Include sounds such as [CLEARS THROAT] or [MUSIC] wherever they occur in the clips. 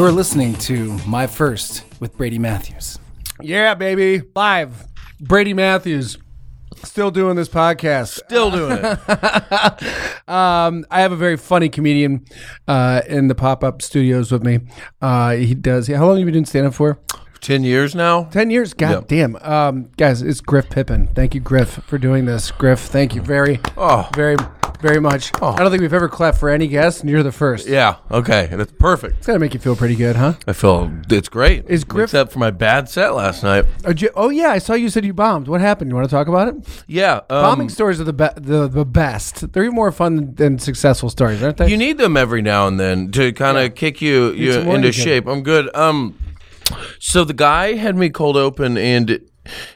You're listening to My First with Brady Matthews. Yeah, baby. Live. Brady Matthews. Still doing this podcast. Still doing it. [LAUGHS] Um, I have a very funny comedian uh, in the pop up studios with me. Uh, he does. How long have you been doing stand up for? Ten years now. 10 years? God Yeah. damn. Um, guys, it's Griff Pippin. Thank you, Griff, for doing this. Griff, thank you very, Oh. very, very much. Oh. I don't think we've ever clapped for any guest, and you're the first. Yeah. Okay. That's perfect. It's got to make you feel pretty good, huh? I feel it's great. Is Griff- except for my bad set last night? Oh, oh, yeah, I saw you said you bombed. What happened? You want to talk about it? Yeah. Um, Bombing stories are the, be- the the best. They're even more fun than, than successful stories, aren't they? You need them every now and then to kind of kick you, you into shape. I'm good. Um, so the guy had me cold open and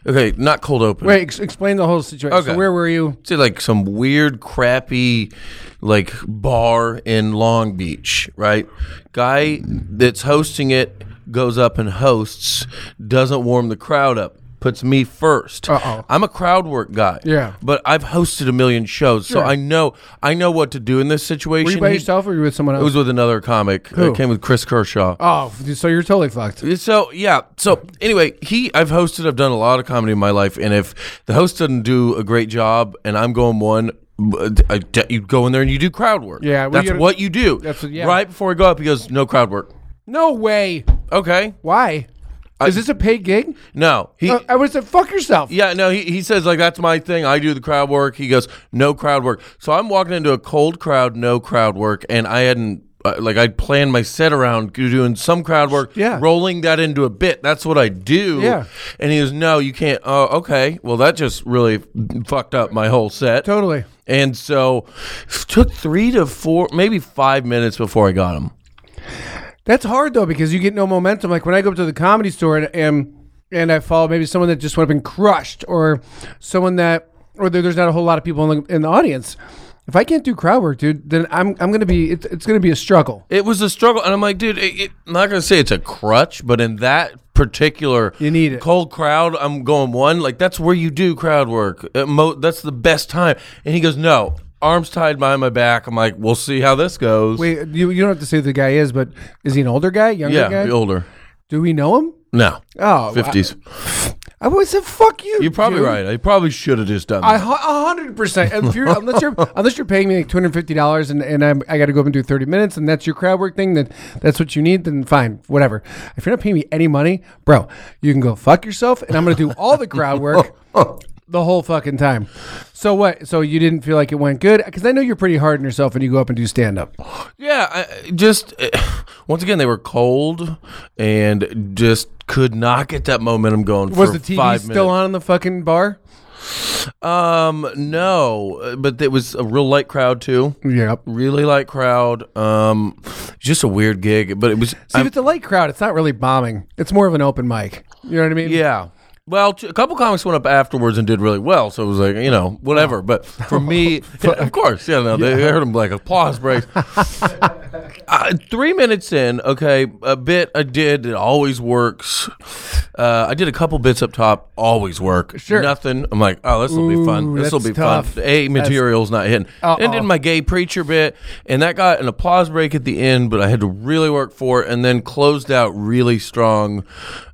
okay, not cold open. Wait, ex- explain the whole situation. So Okay. where were you? It's like some weird, crappy, like bar in Long Beach, right? Guy that's hosting it goes up and hosts, doesn't warm the crowd up, puts me 1st Uh-oh. I'm a crowd work guy. Yeah. but I've hosted a million shows, so Sure. I know I know what to do in this situation. Were you by He- yourself or were you with someone else? It was with another comic. Who? It came with Chris Kershaw. oh, so you're totally fucked. So yeah. So anyway, he I've hosted. I've done a lot of comedy in my life, and if the host doesn't do a great job, and I'm going one. I, you go in there and you do crowd work. Yeah, well, that's you gotta- what you do. That's what- yeah. Right before we go up, he goes, "No crowd work." No way. Okay, Why? Is this a paid gig? no, he. Uh, I would say fuck yourself. yeah, no, he, he says like that's my thing. I do the crowd work. He goes, no crowd work. So I'm walking into a cold crowd, no crowd work, and I hadn't uh, like I'd planned my set around doing some crowd work, Yeah. rolling that into a bit. That's what I do. Yeah. And he goes, no, you can't. Oh, okay. Well, that just really fucked up my whole set. Totally. And so, it took three to four, maybe five minutes before I got him. That's hard though because you get no momentum. Like when I go up to the comedy store and and, and I follow maybe someone that just went up and crushed, or someone that, or there, there's not a whole lot of people in the, in the audience. If I can't do crowd work, dude, then I'm I'm gonna be it's, it's gonna be a struggle. It was a struggle, and I'm like, dude, it, it, I'm not gonna say it's a crutch, but in that particular You need it. cold crowd, I'm going one. Like that's where you do crowd work. Uh, mo- that's the best time. And he goes, no, arms tied behind my back. I'm like, we'll see how this goes. Wait, you you don't have to say who the guy is, but is he an older guy, younger yeah, guy? the older. Do we know him? No, Oh, fifties. I, I would say fuck you. You're probably dude. right. I probably should have just done I that. a hundred percent. And if you're unless you're [LAUGHS] unless you're paying me like two hundred fifty dollars and and I'm, I got to go up and do thirty minutes and that's your crowd work thing, then that's what you need. Then fine, whatever. If you're not paying me any money, bro, you can go fuck yourself, and I'm gonna do all the crowd work [LAUGHS] the whole fucking time. So what? So you didn't feel like it went good? Because I know you're pretty hard on yourself when you go up and do stand up. Yeah, I, just uh, [SIGHS] once again they were cold and just could not get that momentum going. Was the TV still on in the fucking bar? Um, no, but it was a real light crowd too. Yep. Really light crowd. Um, just a weird gig, but it was. See, if I'm- it's a light crowd, it's not really bombing. It's more of an open mic. You know what I mean? yeah. Well, t- a couple comics went up afterwards and did really well, so it was like you know whatever. But [LAUGHS] for me, [LAUGHS] of course, yeah, no, they I heard them like applause breaks. [LAUGHS] uh, three minutes in, okay, a bit I did. It always works. Uh, I did a couple bits up top. Always work. Sure. Nothing. I'm like, oh, this will be fun. This will be tough. fun. A material's not hitting. And did my gay preacher bit, and that got an applause break at the end, but I had to really work for it, and then closed out really strong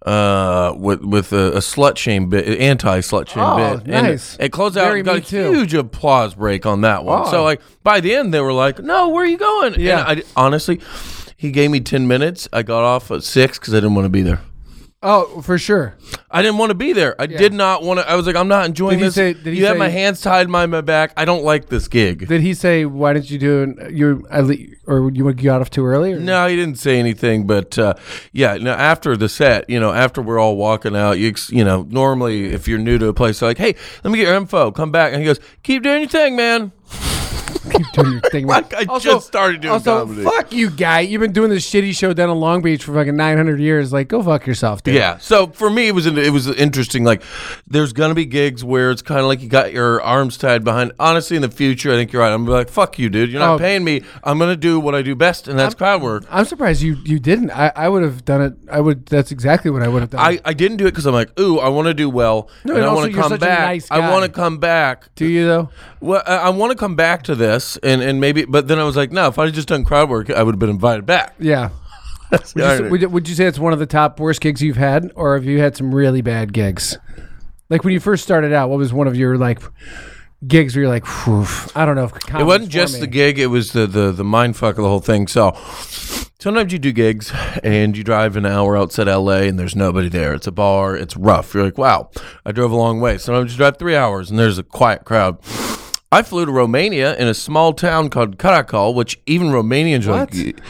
uh, with with a, a slut shame bit, anti slut shame Oh, bit. And nice. it closed out Very got a too. huge applause break on that one. Oh. So like by the end, they were like, "No, where are you going?" Yeah. And I honestly, he gave me ten minutes. I got off at six because I didn't want to be there. Oh, for sure. I didn't want to be there. I did not want to. I was like, I'm not enjoying Did he this. say- did he you have say- my hands tied behind my back. I don't like this gig. Did he say why didn't you do it? You I le- or you you got off too early? Or? no, he didn't say anything, but uh, yeah. No, after the set, you know, after we're all walking out, you ex- you know, normally if you're new to a place, they're like, hey, let me get your info. Come back, and he goes, keep doing your thing, man. [LAUGHS] keep doing your thing. Like I just started doing also, comedy. fuck you, guy. You've been doing this shitty show down in Long Beach for fucking 900 years. Like, go fuck yourself, dude. Yeah. So for me, it was it was interesting. Like, there's gonna be gigs where it's kind of like you got your arms tied behind. Honestly, in the future, I think you're right. I'm gonna be like, fuck you, dude. You're not Oh. paying me. I'm gonna do what I do best, and that's crowd work. I'm surprised you you didn't. I, I would have done it. I would. That's exactly what I would have done. I, I didn't do it because I'm like, ooh, I want to do well, No, and and I want to come back. nice I want to come back. do you though? Well, I, I want to come back to this, and and maybe, but then I was like, no, if I had just done crowd work, I would have been invited back. Yeah. [LAUGHS] Would you, say, would, you- would you say it's one of the top worst gigs you've had, or have you had some really bad gigs? Like when you first started out, what was one of your like gigs where you're like, Phew, I don't know if It wasn't just the gig; it was the the the mind fuck of the whole thing. So sometimes you do gigs and you drive an hour outside LA and there's nobody there. It's a bar. It's rough. You're like, wow, I drove a long way. Sometimes you drive three hours and there's a quiet crowd. I flew to Romania in a small town called Caracal, which even Romanians are What? like.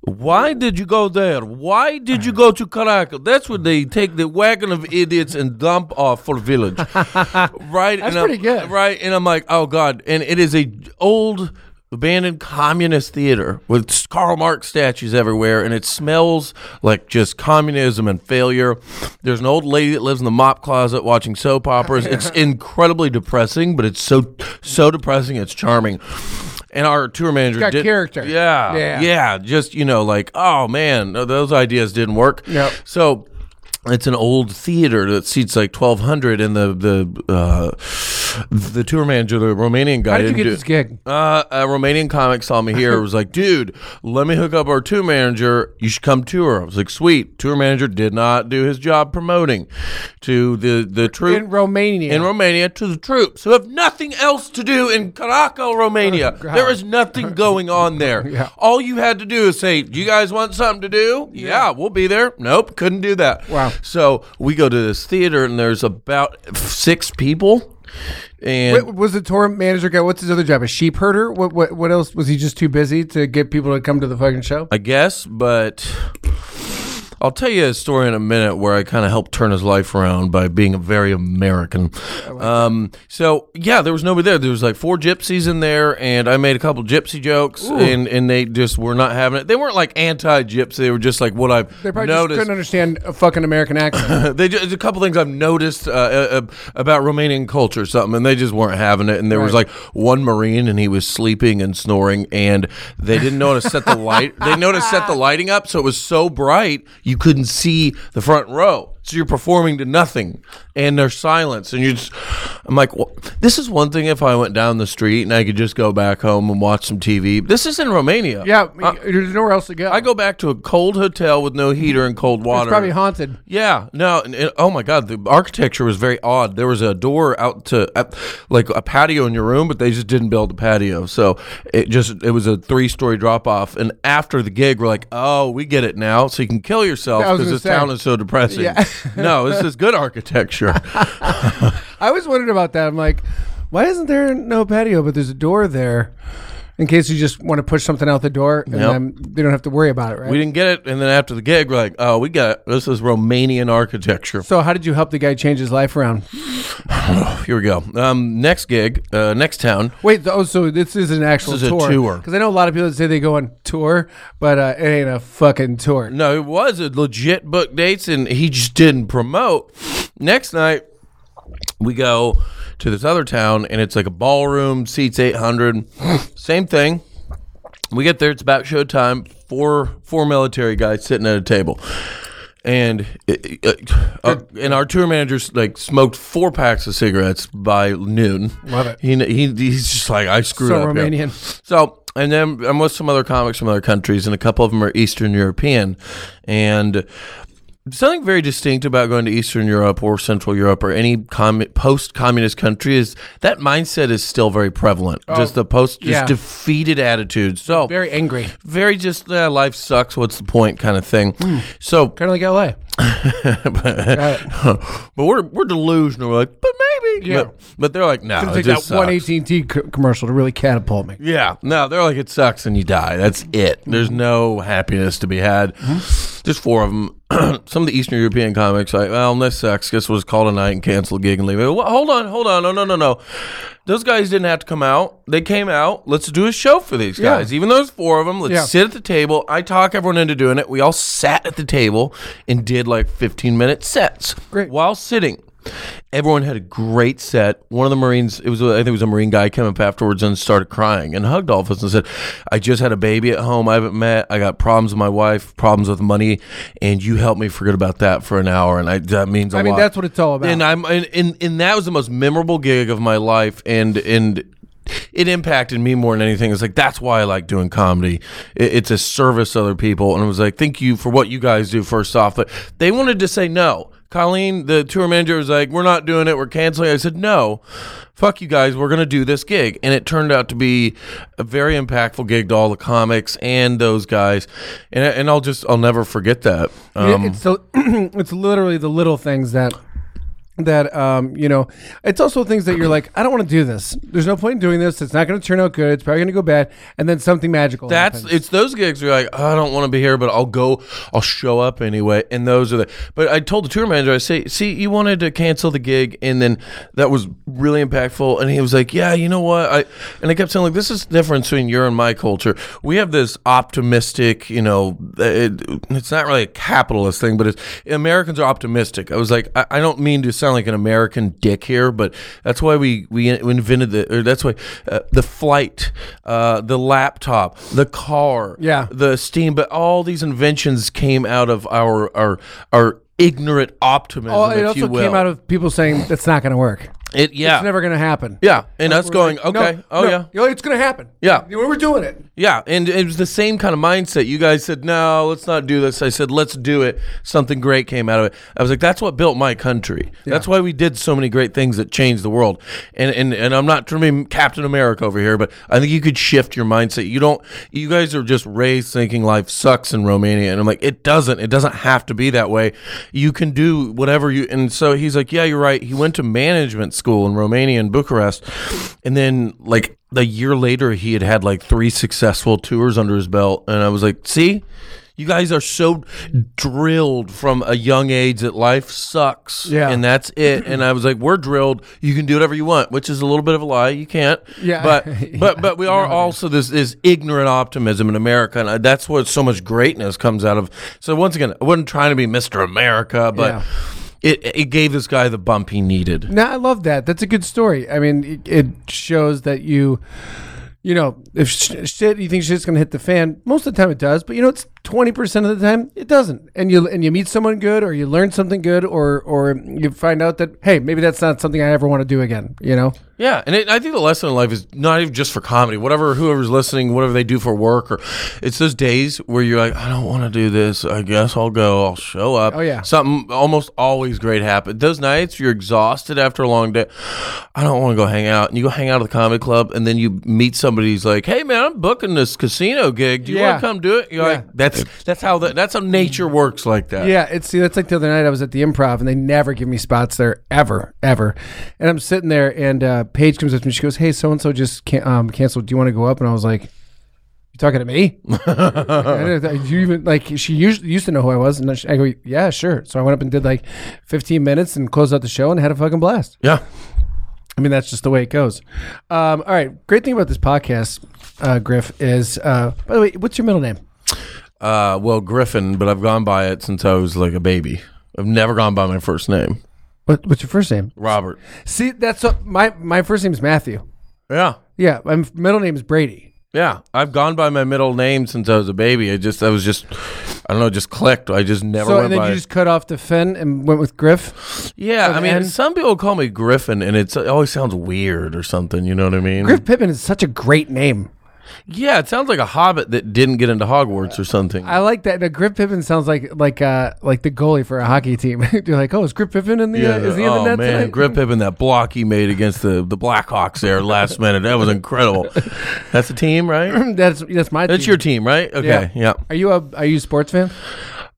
Why did you go there? Why did you go to Caracal? That's where they take the wagon of idiots and dump off for village. [LAUGHS] right? That's and I'm- pretty good. Right? And I'm like, oh god! And it is a old abandoned communist theater with Karl Marx statues everywhere, and it smells like just communism and failure. There's an old lady that lives in the mop closet watching soap operas. It's [LAUGHS] incredibly depressing, but it's so so depressing. It's charming. And our tour manager got did, character. Yeah, Yeah. yeah, Just you know, like oh man, those ideas didn't work. Yep. So it's an old theater that seats like twelve hundred, and the the uh, the tour manager, the Romanian guy, How did you get do- this gig? Uh, a Romanian comic saw me here. Was like, dude, let me hook up our tour manager. You should come tour. I was like, sweet. Tour manager did not do his job promoting to the the troop In Romania. in Romania to the troops who have nothing else to do in Caracal, Romania. God. there is nothing [LAUGHS] going on there. [LAUGHS] Yeah. All you had to do is say, "Do you guys want something to do?" Yeah, we'll be there. Nope, couldn't do that. Wow. So we go to this theater and there's about six people. And Wait, was the tour manager guy? What's his other job? A sheep herder? What? What? What else? Was he just too busy to get people to come to the fucking show? I guess, but I'll tell you a story in a minute where I kind of helped turn his life around by being a very American. Um, so yeah, there was nobody there. There was like four gypsies in there, and I made a couple gypsy jokes, and and they just were not having it. They weren't like anti-gypsy. They were just like what I've They probably just noticed. couldn't understand a fucking American accent. [LAUGHS] they just, there's a couple things I've noticed uh, uh, uh, about Romanian culture, or something, and they just weren't having it. And there was like one Marine, and he was sleeping and snoring, and they didn't know how to set the light. They know to set the [LAUGHS] lighting up, so it was so bright you couldn't see the front row. So you're performing to nothing, and there's silence, and you just. I'm like, well, this is one thing if I went down the street and I could just go back home and watch some TV. This is in Romania. yeah, there's nowhere else to go. I go back to a cold hotel with no heater and cold water. It's probably haunted. Yeah, no, and, and- oh my god, the architecture was very odd. There was a door out to uh, like a patio in your room, but they just didn't build a patio, so it just it was a three story drop off. And after the gig, we're like, oh, we get it now, so you can kill yourself because this say. town is so depressing. Yeah. [LAUGHS] no, this is good architecture. [LAUGHS] I was wondering about that. I'm like, why isn't there no patio, but there's a door there, in case you just want to push something out the door, and Yep. then they don't have to worry about it, right? we didn't get it, and then after the gig, we're like, oh, we got it. This is Romanian architecture. so how did you help the guy change his life around? [SIGHS] Here we go. Um, next gig, uh, next town. Wait, oh, so this is an actual This is a tour? tour. Because I know a lot of people that say they go on tour, but uh, it ain't a fucking tour. No, it was a legit book dates, and he just didn't promote. Next night, we go to this other town, and it's like a ballroom, seats eight hundred. Same thing. We get there; it's about showtime. Four four military guys sitting at a table, and uh, uh, and our tour manager's like smoked four packs of cigarettes by noon. Love it. He, he he's just like I screwed So up. here." Romanian. So, and then I'm with some other comics from other countries, and a couple of them are Eastern European. And something very distinct about going to Eastern Europe or Central Europe or any com- post-communist country is that mindset is still very prevalent. just the post, just yeah. defeated attitude. So very, angry, Very just uh, life sucks. What's the point? Kind of thing. So, kind of like L.A. [LAUGHS] but we're we're delusional. We're like, but maybe. Yeah. But, but they're like, no, Gonna it take that one. AT&T co- commercial to really catapult me. Yeah, no, they're like it sucks and you die. That's it. There's no happiness to be had. Just four of them. [CLEARS THROAT] Some of the Eastern European comics like, well, this sucks. Guess we'll just call it a night and cancel a gig and leave. Well, hold on, hold on, no, no, no, no. Those guys didn't have to come out. They came out. Let's do a show for these Yeah. guys. Even though there's four of them, let's Yeah. sit at the table. I talk everyone into doing it. We all sat at the table and did like 15 minute sets Great. while sitting. Everyone had a great set. One of the Marines, it was I think it was a Marine guy, came up afterwards and started crying and hugged all of us and said, "I just had a baby at home. I haven't met. I got problems with my wife, problems with money, and you helped me forget about that for an hour, and I that means a I mean, lot." that's what it's all about. And I'm and, and and that was the most memorable gig of my life, and and it impacted me more than anything. It's like that's why I like doing comedy. It, it's a service to other people, and it was like, thank you for what you guys do. First off, but they wanted to say no. Colleen, the tour manager, was like, "We're not doing it. We're canceling." I said, "No, fuck you guys. We're gonna do this gig," and it turned out to be a very impactful gig to all the comics and those guys, and and I'll just I'll never forget that. Um, it's so [CLEARS THROAT] it's literally the little things that that um you know it's also things that you're like i don't want to do this there's no point in doing this it's not going to turn out good it's probably going to go bad and then something magical That's happens. it's those gigs where you're like, "Oh, I don't want to be here, but I'll go, I'll show up anyway. And those are the. But I told the tour manager, I say, see, you wanted to cancel the gig, and then that was really impactful. And he was like, yeah, you know what? I and I kept saying like, this is the difference between your and my culture. We have this optimistic, you know, it, it's not really a capitalist thing, but it's Americans are optimistic. I was like, I, I don't mean to sound like an American dick here, but that's why we we invented the. Or that's why uh, the flight, uh, the laptop, the car, Yeah. the steam, but all these inventions came out of our our our ignorant optimism, oh, it also came out of people saying that's not going to work it. Yeah, it's never going to happen yeah, and us going, like, okay, no, oh no, yeah, yo, it's going to happen Yeah. You know, we're doing it yeah, and it was the same kind of mindset. You guys said, no, let's not do this. I said, let's do it. Something great came out of it. I was like, that's what built my country. That's why we did so many great things that changed the world. And and and I'm not trying to be Captain America over here, but I think you could shift your mindset. You don't. You guys are just raised thinking life sucks in Romania, and I'm like, it doesn't. It doesn't have to be that way. You can do whatever you. And so he's like, yeah, you're right. He went to management school in Romania in Bucharest, and then like a year later he had had like three successful tours under his belt. And i was like see? You guys are so drilled from a young age that life sucks Yeah. and that's it. And i was like we're drilled. You can do whatever you want which is a little bit of a lie. You can't. Yeah. but [LAUGHS] but but we are also this this ignorant optimism in america and I- that's what so much greatness comes out of. So once again i wasn't trying to be mr america but Yeah. It, it gave this guy the bump he needed No, I love that. That's a good story. I mean, it, it shows that you, you know, if sh- shit you think shit's gonna hit the fan, most of the time it does. But you know, it's twenty percent of the time it doesn't. And you and you meet someone good, or you learn something good, or or you find out that hey, maybe that's not something I ever want to do again. You know? Yeah, and it, I think the lesson in life is not even just for comedy. Whatever, whoever's listening, whatever they do for work, or it's those days where you're like, I don't want to do this. I guess I'll go. I'll show up. Oh, yeah. something almost always great happens. Those nights you're exhausted after a long day. I don't want to go hang out, and you go hang out at the comedy club, and then you meet somebody who's like, Hey man, I'm booking this casino gig. Do you Yeah. want to come do it? You're Yeah. like, That's that's how that that's how nature works like that. Yeah, it's see that's like the other night I was at the improv and they never give me spots there ever, ever. And I'm sitting there and uh, Paige comes up to me. She goes, "Hey, so and so just can- um, canceled. Do you want to go up?" And I was like, "You talking to me?" [LAUGHS] You even like she used, used to know who I was, and I go, "Yeah, sure." So I went up and did like 15 minutes and closed out the show and had a fucking blast. yeah. I mean, that's just the way it goes. Um, all right, great thing about this podcast, uh, Griff, is uh, by the way, what's your middle name? Uh, well, Griffin, but I've gone by it since I was like a baby. I've never gone by my first name, What, what's your first name? Robert. See, that's what my my first name is Matthew. Yeah. Yeah, my middle name is Brady. Yeah, I've gone by my middle name since I was a baby. I just, I was just, I don't know, just clicked. I just never so went and then by. you just cut off the fin and went with Griff. yeah, I mean, some people call me Griffin, and it's, it always sounds weird or something. You know what I mean? Griff Pippin is such a great name. Yeah, it sounds like a Hobbit that didn't get into Hogwarts or something. I like that. Now, Griff Pippin sounds like like uh like the goalie for a hockey team. [LAUGHS] You're like, oh, is Griff Pippin in the? uh, is he in the oh net man, tonight? [LAUGHS] Pippin, that block he made against the the Blackhawks there last minute, that was incredible. That's a team, right? [CLEARS THROAT] that's that's my. That's team. your team, right? Okay, yeah. Are you a Are you a sports fan?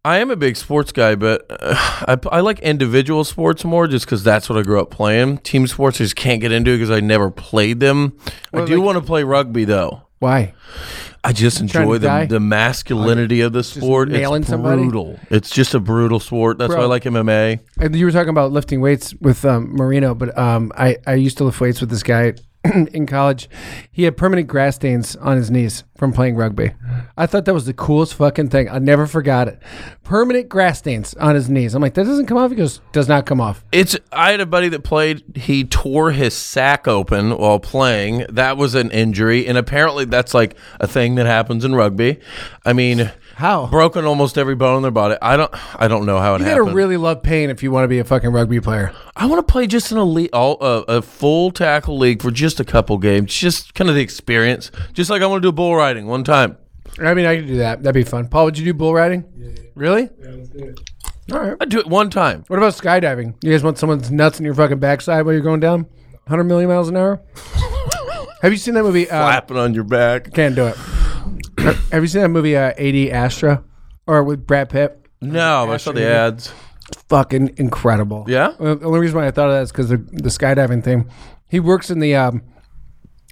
I am a big sports guy, but uh, I, I like individual sports more just because that's what I grew up playing. Team sports I just can't get into because I never played them. I do like- want to play rugby though. Why? I just trying enjoy the, the masculinity of the sport. it's somebody? brutal. It's just a brutal sport. That's why I like MMA. And you were talking about lifting weights with um, Marino, but um, I I used to lift weights with this guy [CLEARS THROAT] in college. He had permanent grass stains on his knees from playing rugby. I thought that was the coolest fucking thing. I never forgot it. Permanent grass stains on his knees. I'm like, that doesn't come off. He goes, does not come off. It's. I had a buddy that played. He tore his sack open while playing. That was an injury, and apparently that's like a thing that happens in rugby. I mean, How? broken almost every bone in their body. I don't I don't know how it You gotta happened. really love pain if you want to be a fucking rugby player. I want to play just an elite, all, uh, a full tackle league for just a couple games, just kind of the experience. Just like I want to do bull riding one time. I mean, I could do that. That'd be fun. Paul, would you do bull riding? Really? Yeah, that's good. All right. I'd do it one time. What about skydiving? You guys want someone's nuts in your fucking backside while you're going down 100 million miles an hour? [LAUGHS] Have you seen that movie? Uh, Flapping on your back. can't do it. Have you seen that movie, uh, Ad Astra? Or with Brad Pitt? No, I saw the ads. Fucking incredible. Yeah? Uh, the only reason why I thought of that is because the, the skydiving thing. He works in the um,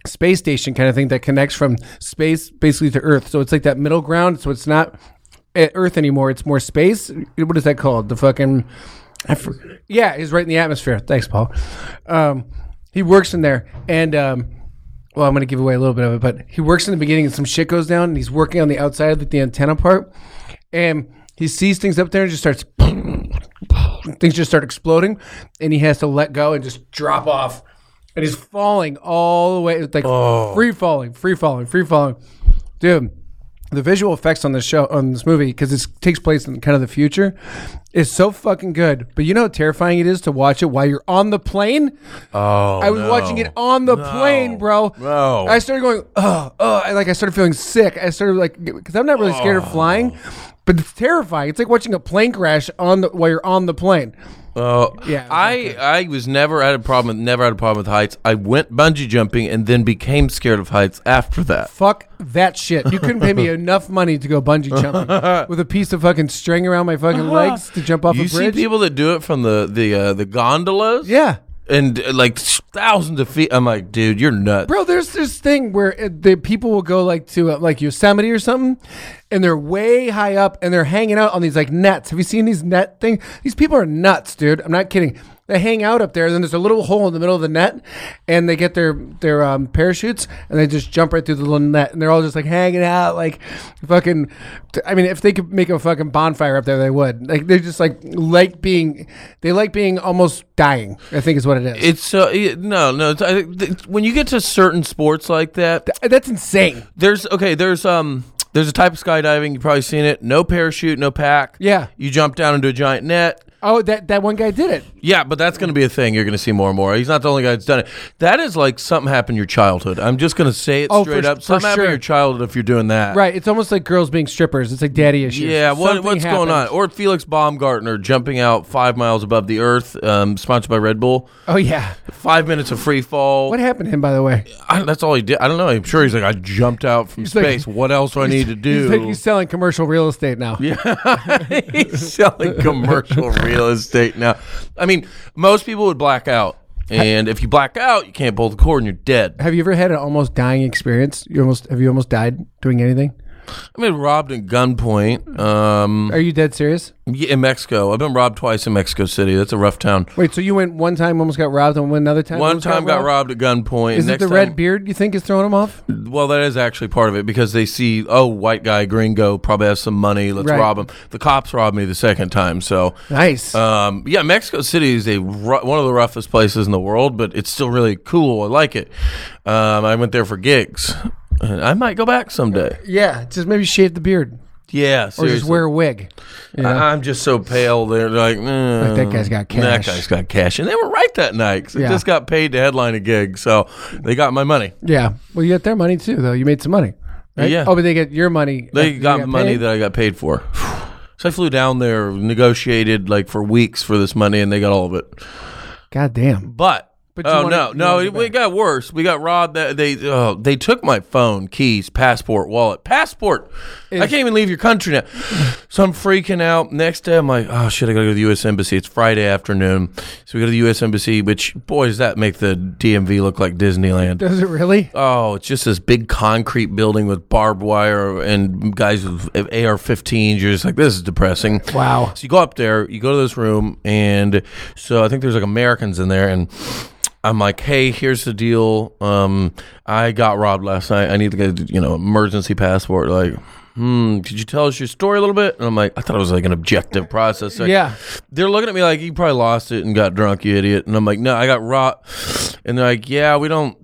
space station kind of thing that connects from space basically to Earth. So it's like that middle ground. So it's not at Earth anymore. It's more space. What is that called? The fucking. I for, yeah, he's right in the atmosphere. Thanks, Paul. Um, he works in there, and um, well, I'm going to give away a little bit of it, but he works in the beginning, and some shit goes down, and he's working on the outside of the antenna part, and he sees things up there and just starts. [CLEARS THROAT] Things just start exploding, and he has to let go and just drop off, and he's falling all the way, like oh. free falling, free falling, free falling, dude the visual effects on this show on this movie because it takes place in kind of the future is so fucking good. But you know how terrifying it is to watch it while you're on the plane? Oh, i was watching it on the plane bro. No. i started going oh oh I, like i started feeling sick. I started like because i'm not really scared of oh. flying but it's terrifying. It's like watching a plane crash on the while you're on the plane Oh, Yeah, I I was never had a problem. with- Never had a problem with heights. I went bungee jumping and then became scared of heights after that. Fuck that shit. You couldn't pay me [LAUGHS] enough money to go bungee jumping with a piece of fucking string around my fucking legs to jump off You a see bridge. people that do it from the the uh, the gondolas. yeah. And uh, like thousands of feet. I'm like, dude, you're nuts. Bro, there's this thing where uh, the people will go like to uh, like Yosemite or something, and they're way high up and they're hanging out on these like nets. Have you seen these net things? These people are nuts, dude. I'm not kidding. They hang out up there, and then there's a little hole in the middle of the net, and they get their their um, parachutes, and they just jump right through the little net, and they're all just like hanging out, like fucking. I mean, if they could make a fucking bonfire up there, they would. Like they're just like like being, they like being almost dying. I think is what it is. It's uh, no, no. It's, I, th- when you get to certain sports like that, That's insane. there's okay. There's um, there's a type of skydiving. You've probably seen it. No parachute, no pack. Yeah. You jump down into a giant net. Oh, that that one guy did it. Yeah, but that's going to be a thing. You're going to see more and more. He's not the only guy that's done it. That is like something happened in your childhood. I'm just going to say it Oh, straight for- up. for Something happened in sure. your childhood if you're doing that. Right. It's almost like girls being strippers. It's like daddy issues. Yeah, what, Something what's going on? happened. Or Felix Baumgartner jumping out five miles above the earth, um, sponsored by Red Bull. Oh yeah. Five minutes of free fall. What happened to him, by the way? I, that's all he did. I don't know. I'm sure he's like, I jumped out from like- space. what else do I need to do? He's like he's selling commercial real estate now. Yeah, [LAUGHS] he's selling commercial real [LAUGHS] estate now. I mean, most people would black out. And if you black out, you can't pull the cord and you're dead. Have you ever had an almost dying experience? You almost have you almost died doing anything? I've been robbed at gunpoint um, Are you dead serious? yeah, in Mexico. I've been robbed twice in Mexico City. That's a rough town. Wait, so you went one time, almost got robbed, and went another time. One almost time got robbed at gunpoint. Is it Next the time- red beard you think is throwing him off? Well, that is actually part of it because they see, oh, white guy, gringo, probably has some money. Let's Right. rob him. The cops robbed me the second time. So, Nice. um, yeah, Mexico City is a ru- one of the roughest places in the world, but it's still really cool. I like it. Um, I went there for gigs. I might go back someday. yeah, just maybe shave the beard Yeah, or seriously. just wear a wig. You know? I- I'm just so pale. They're like, eh, that guy's got That cash." guy's got cash, and they were right that night. 'cause I Yeah. just got paid to headline a gig, so they got my money. yeah. Well, you got their money too, though. You made some money. Right? Yeah. Oh, but they get your money. They after you got money paid? that I got paid for. So I flew down there, negotiated like for weeks for this money, and they got all of it. God damn. But, But oh no, no, it, it got worse. We got robbed. That they oh, they took my phone, keys, passport, wallet, passport. I can't even leave your country now. So I'm freaking out. Next day, I'm like, oh shit, I gotta go to the U.S. embassy. It's Friday afternoon, so we go to the U.S. embassy. Which boy, does that make the DMV look like Disneyland? Does it really? Oh, it's just this big concrete building with barbed wire and guys with AR-15s. You're just like, this is depressing. Wow. So you go up there, you go to this room, and so I think there's like Americans in there, and I'm like, hey, here's the deal. Um, I got robbed last night. I need to get, you know, emergency passport. Like, hmm, could you tell us your story a little bit? And I'm like, I thought it was like an objective process. Like, Yeah. they're looking at me like you probably lost it and got drunk, you idiot. And I'm like, no, I got robbed. And they're like, yeah, we don't.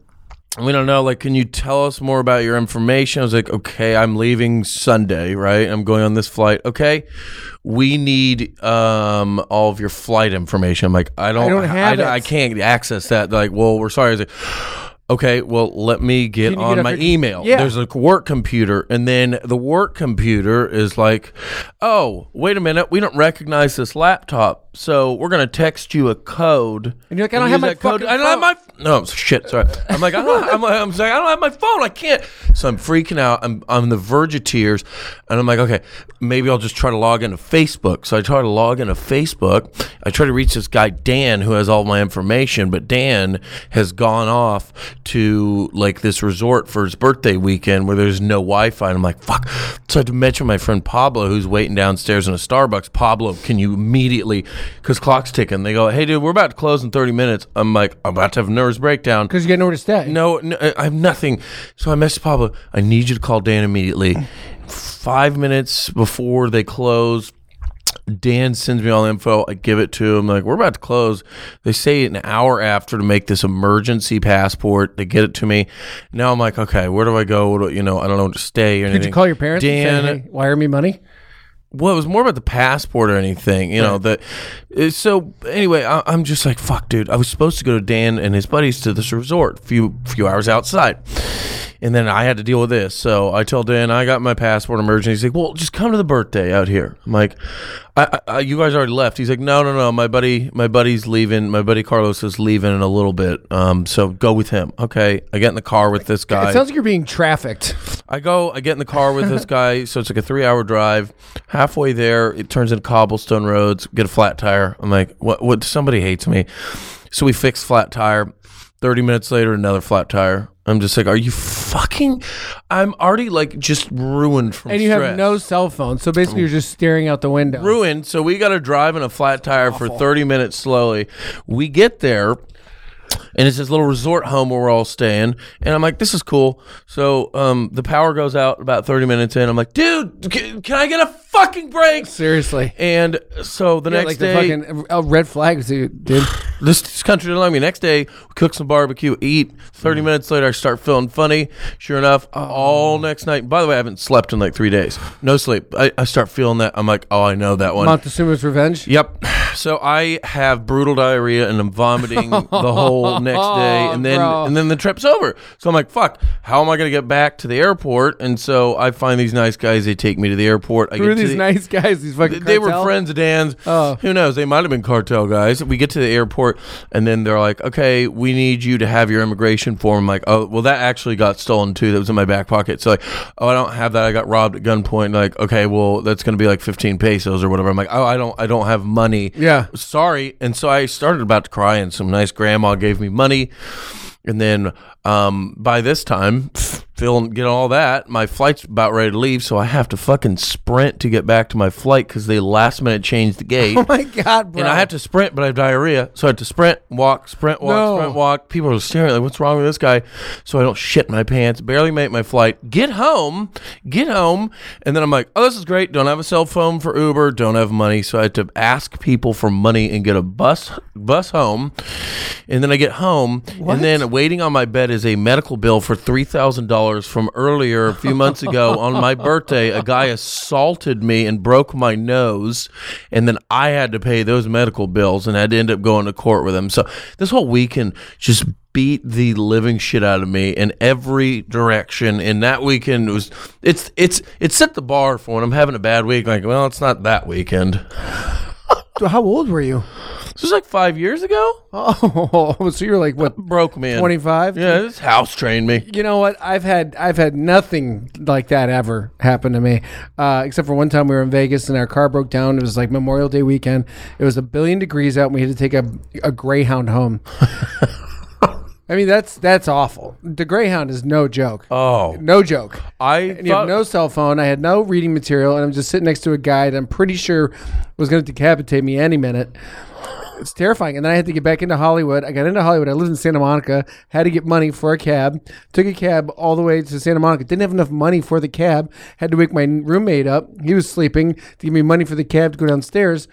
We don't know. Like, can you tell us more about your information? I was like, okay, I'm leaving Sunday, right? I'm going on this flight. Okay, we need um all of your flight information. I'm like, I don't, I don't have I, it. I can't access that. They're like, well, we're sorry. I was like, okay, well, let me get on get my your- email. Yeah. There's a work computer, and then the work computer is like, oh, wait a minute, we don't recognize this laptop, so we're gonna text you a code. And you're like, I don't have my code. I don't have my no shit. Sorry, I'm like, I don't. I'm, like, I'm saying I don't have my phone. I can't. So I'm freaking out. I'm I'm on the verge of tears, and I'm like, okay, maybe I'll just try to log into Facebook. So I try to log into Facebook. I try to reach this guy Dan who has all my information, but Dan has gone off to like this resort for his birthday weekend where there's no Wi-Fi. And I'm like, fuck. So I had to mention my friend Pablo who's waiting downstairs in a Starbucks. Pablo, can you immediately? Because clock's ticking. They go, hey dude, we're about to close in 30 minutes. I'm like, I'm about to have a nervous breakdown. Because you got nowhere to stay. No, no, I have nothing. So I messaged Pablo. I need you to call Dan immediately. Five minutes before they close, Dan sends me all the info. I give it to him. Like we're about to close. They say an hour after to make this emergency passport. They get it to me. Now I'm like, okay, where do I go? Do, you know, I don't know to stay or anything. Did you call your parents Dan, and say, hey, wire me money? Well, it was more about the passport or anything, you know. That so anyway, I, I'm just like, fuck, dude. I was supposed to go to Dan and his buddies to this resort, few few hours outside, and then I had to deal with this. So I told Dan I got my passport emergency. He's like, well, just come to the birthday out here. I'm like, I, I, you guys already left. He's like, no, no, no. My buddy, my buddy's leaving. My buddy Carlos is leaving in a little bit. Um, so go with him. Okay. I get in the car with this guy. It sounds like you're being trafficked. I go, I get in the car with this [LAUGHS] guy, so it's like a three hour drive. Halfway there, it turns into cobblestone roads, get a flat tire. I'm like, what what somebody hates me. So we fix flat tire. 30 minutes later, another flat tire. I'm just like, are you fucking I'm already like just ruined from And you stress. have no cell phone. So basically, you're just staring out the window. ruined. So we got to drive in a flat tire for 30 minutes slowly. We get there. And it's this little resort home where we're all staying. And I'm like, this is cool. So um, the power goes out about 30 minutes in. I'm like, dude, can, can I get a fucking break? Seriously. And so the Yeah, next like day, the fucking uh, red flags, dude. dude. [SIGHS] this, this country didn't like me. Next day, we cook some barbecue, eat. 30 minutes later, I start feeling funny. Sure enough, all next night. By the way, I haven't slept in like three days. No sleep. I, I start feeling that. I'm like, oh, I know that one. Montezuma's Revenge. Yep. [SIGHS] So I have brutal diarrhea and I'm vomiting the whole [LAUGHS] next day, and then Bro. and then the trip's over. So I'm like, fuck. How am I gonna get back to the airport? And so I find these nice guys. They take me to the airport. I Who get are to these the- nice guys? These fucking they were friends of Dan's. Oh. Who knows? They might have been cartel guys. We get to the airport, and then they're like, "Okay, we need you to have your immigration form." I'm like, "Oh, well, that actually got stolen too. That was in my back pocket." So like, "Oh, I don't have that. I got robbed at gunpoint." Like, okay, well, that's going to be like 15 pesos or whatever. I'm like, "Oh, I don't, I don't have money." Yeah. sorry. And so I started about to cry, and some nice grandma gave me money. And then um, by this time, feeling get all that, my flight's about ready to leave, so I have to fucking sprint to get back to my flight because they last minute changed the gate. [LAUGHS] Oh my god, bro. And I have to sprint, but I have diarrhea, so I have to sprint, walk, sprint, walk, No. sprint, walk. People are staring like, "What's wrong with this guy?" So I don't shit my pants, barely make my flight, get home, get home, and then I'm like, "Oh, this is great. Don't have a cell phone for Uber, don't have money, so I had to ask people for money and get a bus bus home." And then I get home, and then waiting on my bed is a medical bill for three thousand dollars from earlier a few months ago [LAUGHS] on my birthday. A guy assaulted me and broke my nose, and then I had to pay those medical bills, and I had to end up going to court with him. So this whole weekend just beat the living shit out of me in every direction. And that weekend was it's it's it set the bar for when I'm having a bad week. Like, well, it's not that weekend. How old were you? This was like five years ago. Oh, [LAUGHS] so you're like what? Broke me. 25? Yeah, this house trained me. You know what? I've had I've had nothing like that ever happen to me, uh, except for one time we were in Vegas and our car broke down. It was like Memorial Day weekend. It was a billion degrees out, and we had to take a a Greyhound home. [LAUGHS] I mean, that's that's awful. The Greyhound is no joke. Oh, No joke. I And you have thought- no cell phone. I had no reading material, and I'm just sitting next to a guy that I'm pretty sure was going to decapitate me any minute. It's terrifying. And then I had to get back into Hollywood. I got into Hollywood. I lived in Santa Monica. Had to get money for a cab. Took a cab all the way to Santa Monica. Didn't have enough money for the cab. Had to wake my roommate up. He was sleeping to give me money for the cab to go downstairs.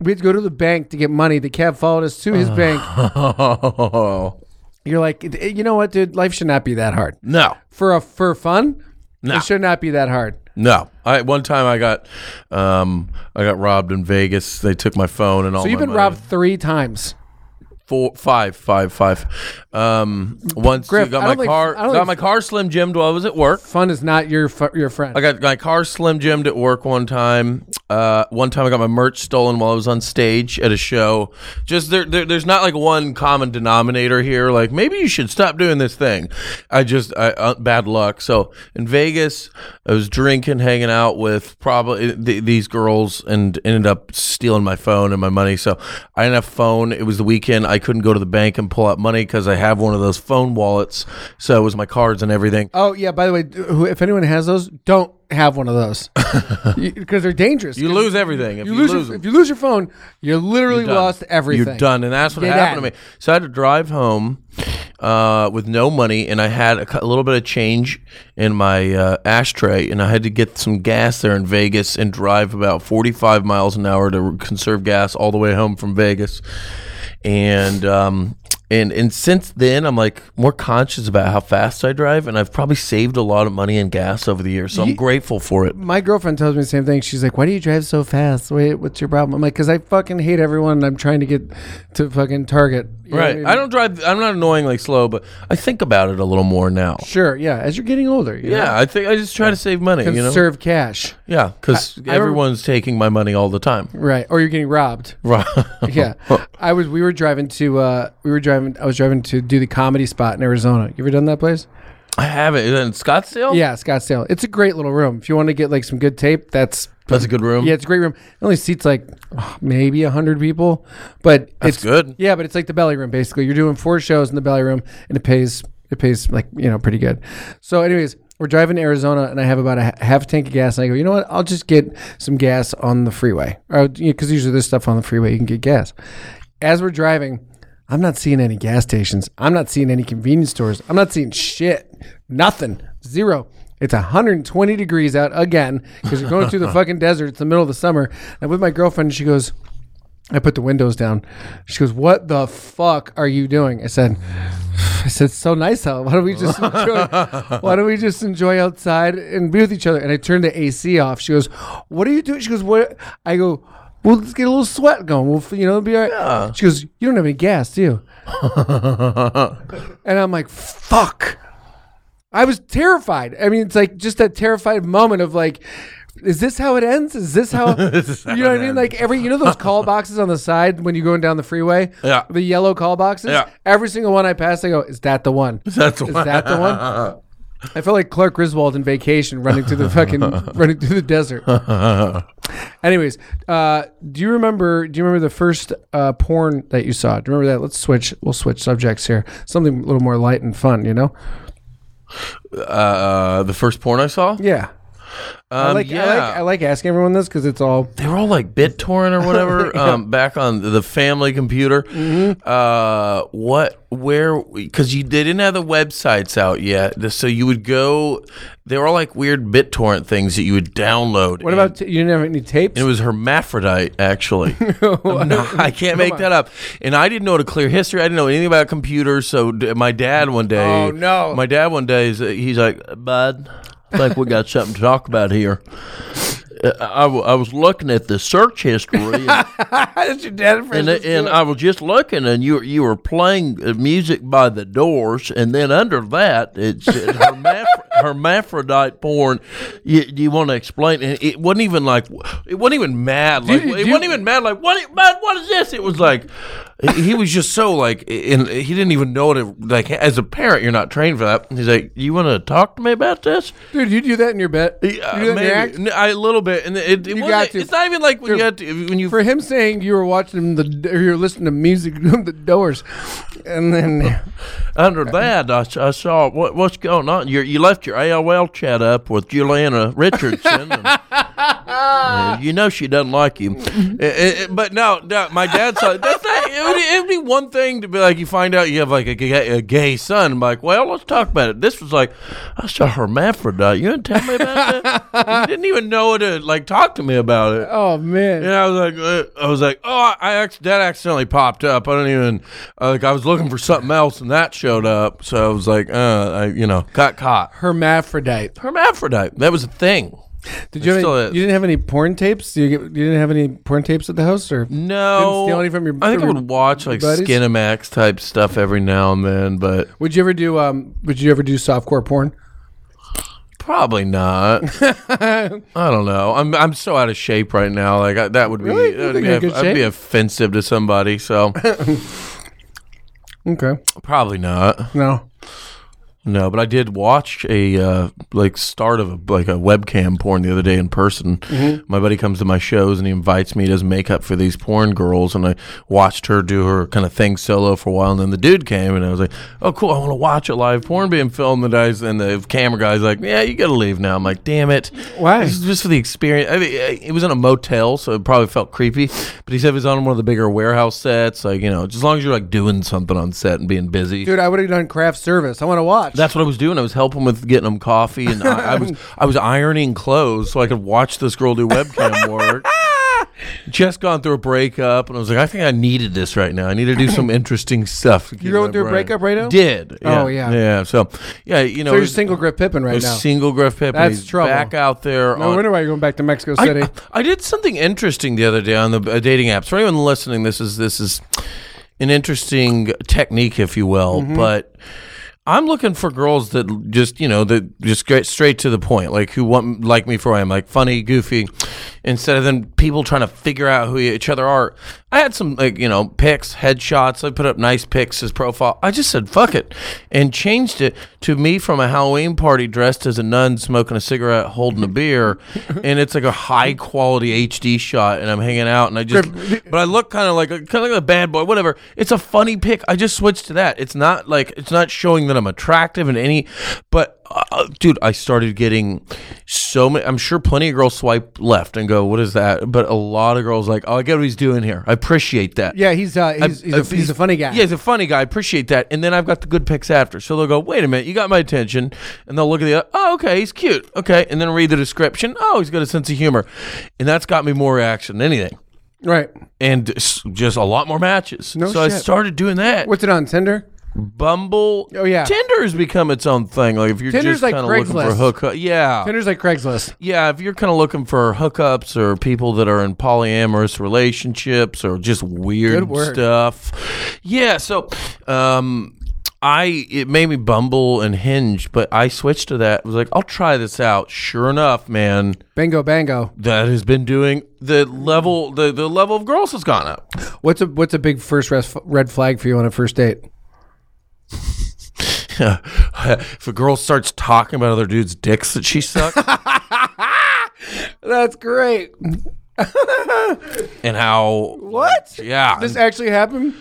We had to go to the bank to get money. The cab followed us to his bank. Oh, [LAUGHS] [LAUGHS] You're like, you know what, dude? Life should not be that hard. No, For a for fun, No. it should not be that hard. no. I one time I got um I got robbed in Vegas. They took my phone and all. So you've been money. robbed three times. Four, five, five, five. Um, once Griff, you got I my don't think- car, I don't got think- my car slim jimmed while I was at work. Fun is not your fu- your friend. I got my car slim jimmed at work one time. Uh, one time I got my merch stolen while I was on stage at a show. Just there, there, there's not like one common denominator here. Like maybe you should stop doing this thing. I just I, uh, bad luck. So in Vegas, I was drinking, hanging out with probably th- these girls, and ended up stealing my phone and my money. So I didn't have a phone. It was the weekend. I couldn't go to the bank and pull out money because I have one of those phone wallets. So it was my cards and everything. oh yeah. By the way, who, if anyone has those, don't have one of those [LAUGHS] because they're dangerous. You lose everything if You lose, your, them. if you lose your phone, you literally done. lost everything. You're done, and that's what You're happened done. to me. So I had to drive home uh, with no money, and I had a little bit of change in my uh, ashtray, and I had to get some gas there in Vegas and drive about 45 miles an hour to conserve gas all the way home from Vegas. And um, and and since then, I'm like more conscious about how fast I drive, and I've probably saved a lot of money in gas over the years. So I'm Ye- grateful for it. My girlfriend tells me the same thing. She's like, "Why do you drive so fast? Wait, what's your problem?" I'm like, "Cause I fucking hate everyone. and I'm trying to get to fucking Target." You know Right. mean? I don't drive. I'm not annoyingly slow, but I think about it a little more now. Sure. Yeah. As you're getting older. you Yeah, know? I think I just try to save money. You know. Conserve cash. Yeah, because I everyone's taking my money all the time. Right. Or you're getting robbed. [LAUGHS] Right. Yeah. I was. We were driving to. uh We were driving. I was driving to do the comedy spot in Arizona. You ever done that place? I have it. Is it in Scottsdale? Yeah, Scottsdale. It's a great little room. If you want to get like some good tape, that's That's a good room. Yeah, it's a great room. It only seats like oh, maybe a hundred people, but That's it's good. Yeah, but it's like the belly room basically. You're doing four shows in the belly room, and it pays it pays like you know pretty good. So, anyways, we're driving to Arizona, and I have about a ha- half a tank of gas, and I go, you know what? I'll just get some gas on the freeway, because usually there's stuff on the freeway you can get gas. As we're driving. I'm not seeing any gas stations. I'm not seeing any convenience stores. I'm not seeing shit. Nothing. Zero. It's 120 degrees out again because you're going through the [LAUGHS] fucking desert. It's the middle of the summer. I'm with my girlfriend. She goes, I put the windows down. She goes, "What the fuck are you doing?" I said, "I said, it's so nice out. Why don't we just enjoy? [LAUGHS] why don't we just enjoy outside and be with each other?" And I turned the AC off. She goes, "What are you doing?" She goes, "What?" I go, "Well, let's get a little sweat going. We'll, you know, it'll be all right." She goes, "You don't have any gas, do you?" [LAUGHS] and I'm like, "Fuck." I was terrified. I mean, it's like just that terrified moment of like, is this how it ends? Is this how [LAUGHS] you know what I mean? Like every you know those call boxes on the side when you're going down the freeway? Yeah. The yellow call boxes? Yeah. Every single one I pass, I go, is that the one? Is That's the one. that the one? [LAUGHS] I felt like Clark Griswold in vacation running through the fucking [LAUGHS] running through the desert. Anyways, uh, do you remember do you remember the first uh, porn that you saw? Do you remember that? Let's switch we'll switch subjects here. Something a little more light and fun, you know? Uh, the first porn I saw. Yeah. I Um, like, yeah. I like I like asking everyone this because it's all they were all like BitTorrent or whatever. [LAUGHS] um, back on the family computer. Mm-hmm. Uh, what? Where? Because you they didn't have the websites out yet, so you would go. They were all like weird BitTorrent things that you would download. What about t- you didn't have any tapes? It was hermaphrodite, actually. [LAUGHS] I'm not- I can't make that up. And I didn't know to clear history. I didn't know anything about computers. So d- my dad one day. Oh, no. My dad one day is he's like, Bud, I think we got something to talk about here. I, w- I was looking at the search history, and, [LAUGHS] and, and I was just looking, and you you were playing uh, music by the Doors, and then under that it said [LAUGHS] hermaph- hermaphrodite porn. You, do you want to explain? And it wasn't even like it wasn't even mad. Like you- it you- wasn't even mad. Like what? Man, what is this? It was like he he was just so like, and he didn't even know what it like. As a parent, you're not trained for that. He's like, "You want to talk to me about this?" dude, you do that in your bed. You do that in your act? N- I- a little bit, and it, it You wasn't- got to. It's not even like when you had to, when you For him saying you were watching the or you were listening to music [LAUGHS] the doors, and then [LAUGHS] under that. I, s- I saw what what's going on. You you left your AOL chat up with Juliana Richardson. and, uh, [LAUGHS] you know she doesn't like you, Uh, uh, but no, no. My dad saw that's not. It would, it would be one thing to be like, you find out you have like a gay, a gay son. I'm like, well, let's talk about it. This was like, I saw hermaphrodite. You didn't tell me about that? you [LAUGHS] didn't even know to like talk to me about it. Oh man. And I was like, uh, I was like, oh, I ac- that accidentally popped up. I don't even uh, like. I was looking for something else, and that showed up. So I was like, uh, I, you know, got caught. Hermaphrodite. Hermaphrodite. That was a thing. Did you? Have still any, you didn't have any porn tapes? You, get, you didn't have any porn tapes at the house, or No, steal any from your- I think I would watch like buddies? Skinemax type stuff every now and then, but would you ever do? Um, would you ever do softcore porn? probably not. [LAUGHS] I don't know. I'm I'm so out of shape right now. Like I, that would be Really? That would be, good I'd be offensive to somebody. So [LAUGHS] Okay. probably not. No. No, but I did watch a uh, like start of a, like a webcam porn the other day in person. My buddy comes to my shows and he invites me. He does makeup for these porn girls, and I watched her do her kind of thing solo for a while. And then the dude came, and I was like, "Oh, cool! I want to watch a live porn being filmed." And the guys and the camera guy's like, "Yeah, you got to leave now." I'm like, "Damn it!" Why? This is just for the experience. I mean, it was in a motel, so it probably felt creepy. But he said it was on one of the bigger warehouse sets. Like you know, just as long as you're like doing something on set and being busy. Dude, I would have done craft service. I want to watch. That's what I was doing. I was helping with getting them coffee, and I, I was I was ironing clothes so I could watch this girl do webcam [LAUGHS] work. Just gone through a breakup, and I was like, I think I needed this right now. I need to do some [LAUGHS] interesting stuff. to keep going my through a brain- breakup right now? Did. Oh, yeah. yeah. So yeah, you know, so you're single Griff Pippin right now. single Griff Pippin. That's He's trouble. Back out there. no on, wonder why you're going back to Mexico City. I, I did something interesting the other day on the uh, dating apps. For anyone listening, this is this is an interesting technique, if you will. Mm-hmm. But I'm looking for girls that just you know that just get straight to the point, like who want like me for I am, like funny, goofy, instead of then people trying to figure out who each other are. I had some like you know pics, headshots. I put up nice pics as profile. I just said fuck it and changed it to me from a Halloween party dressed as a nun, smoking a cigarette, holding a beer, [LAUGHS] and it's like a high quality HD shot, and I'm hanging out, and I just [LAUGHS] but I look kind of like a, kind of like a bad boy, whatever. It's a funny pic. I just switched to that. It's not like it's not showing that I'm attractive in any, but uh, dude, I started getting so many. I'm sure plenty of girls swipe left and go, "What is that?" But a lot of girls like, "Oh, I get what he's doing here. I appreciate that." yeah, he's uh, he's, he's, I- a, he's a funny guy. Yeah, he's a funny guy. I appreciate that. And then I've got the good pics after. So they'll go, wait a minute, you got my attention. And they'll look at the, oh, okay, he's cute. Okay. And then read the description. Oh, he's got a sense of humor. And that's got me more reaction than anything. Right. And just a lot more matches. No so I started doing that. What's it on Tinder? Bumble. Oh, yeah. Tinder has become its own thing. Like if you're Tinder's just like kind of looking for Craigslist. hookup. Yeah. Tinder's like Craigslist. Yeah, if you're kind of looking for hookups or people that are in polyamorous relationships or just weird word. stuff. Yeah, so um I it made me bumble and hinge, but I switched to that. I was like, I'll try this out. Sure enough, man, Bingo, bango. that has been doing the level the, the level of girls has gone up. What's a what's a big first res- red flag for you on a first date? If a girl starts talking about other dudes' dicks that she sucked That's great. and how What? yeah This actually happened?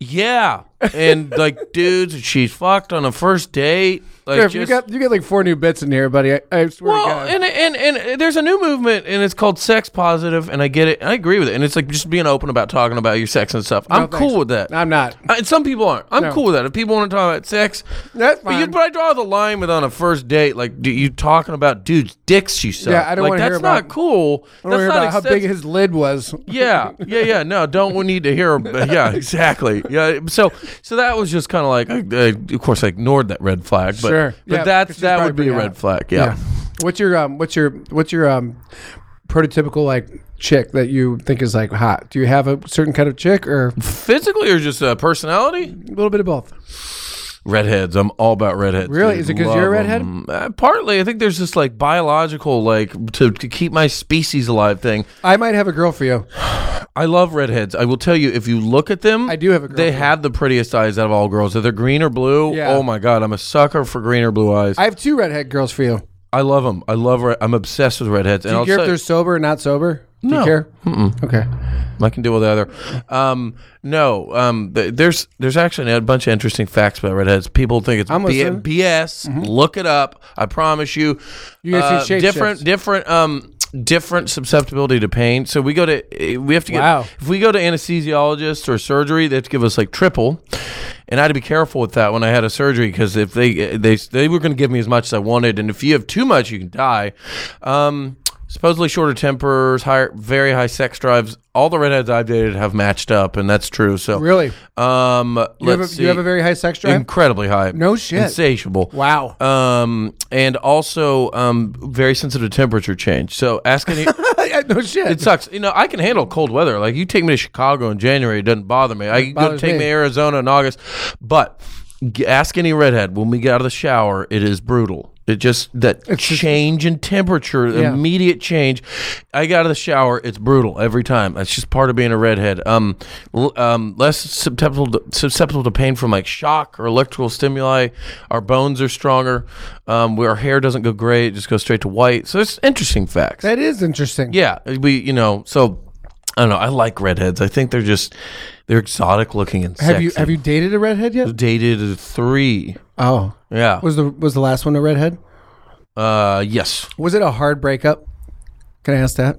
Yeah, and like dudes that she fucked on a first date. Like Griff, you got you get like four new bits in here, buddy. I, I swear well, to God. and, and and there's a new movement, and it's called sex positive, and I get it, I agree with it, and it's like just being open about talking about your sex and stuff. I'm thanks. cool with that. I'm not. Uh, and some people aren't. I'm No. cool with that. If people want to talk about sex, That's but, you, fine. but I draw the line with on a first date, like do you talking about dudes' dicks you suck. Yeah, I don't like, wanna hear that's not cool. I don't That's hear not about how big his lid was. yeah, yeah, yeah. No, don't we need to hear? [LAUGHS] Yeah, exactly. Yeah. So, so that was just kind of like, I, I, of course, I ignored that red flag, but Sure. but Yeah, that's 'cause she's that would be a red hot. flag. Yeah. What's your um what's your what's your um prototypical like chick that you think is like hot? Do you have a certain kind of chick or Physically or just uh, personality? a little bit of both? Redheads. I'm all about redheads. Really? dude. Is because you're a redhead? Uh, partly, I think there's this like biological, like to, to keep my species alive thing. I might have a girl for you. [SIGHS] I love redheads. I will tell you, if you look at them, I do have a girl They for you. have the prettiest eyes out of all girls. If they're green or blue, Yeah. oh my god, I'm a sucker for green or blue eyes. I have two redhead girls for you. I love them. I love. Red, I'm obsessed with redheads. Do and you I'll care say- if they're sober or not sober? Do No. you care? Mm-mm. Okay. I can deal with either. Um, no, um, th- there's there's actually a bunch of interesting facts about redheads. People think it's I'm B- listening. BS. Look it up. I promise you. You guys Uh, shape different shifts. different um different susceptibility to pain. So we go to we have to get Wow. if we go to anesthesiologists or surgery, they have to give us like triple. And I had to be careful with that when I had a surgery because if they they they were going to give me as much as I wanted, and if you have too much, you can die. Um, supposedly shorter tempers, higher, very high sex drives. All the redheads I've dated have matched up, and that's true. So Really? um, You have, a, let's you have a very high sex drive? incredibly high. No shit. insatiable. wow. Um, and also um, very sensitive to temperature change. So ask any. [LAUGHS] no shit. It sucks. You know, I can handle cold weather. Like you take me to Chicago in January, it doesn't bother me. I can go take me. me to Arizona in August, but g- ask any redhead when we get out of the shower, it is brutal. It just that change in temperature, Yeah. immediate change. I got out of the shower, it's brutal every time. That's just part of being a redhead. Um, l- um, less susceptible to, susceptible to pain from like shock or electrical stimuli. Our bones are stronger. Um, our hair doesn't go gray, it just goes straight to white. So it's interesting facts. that is interesting. Yeah, we you know so I don't know. I like redheads. I think they're just they're exotic looking and Have you sexy. have you dated a redhead yet? dated three? Oh. Yeah. Was the was the last one a redhead? Uh, yes. Was it a hard breakup? Can I ask that?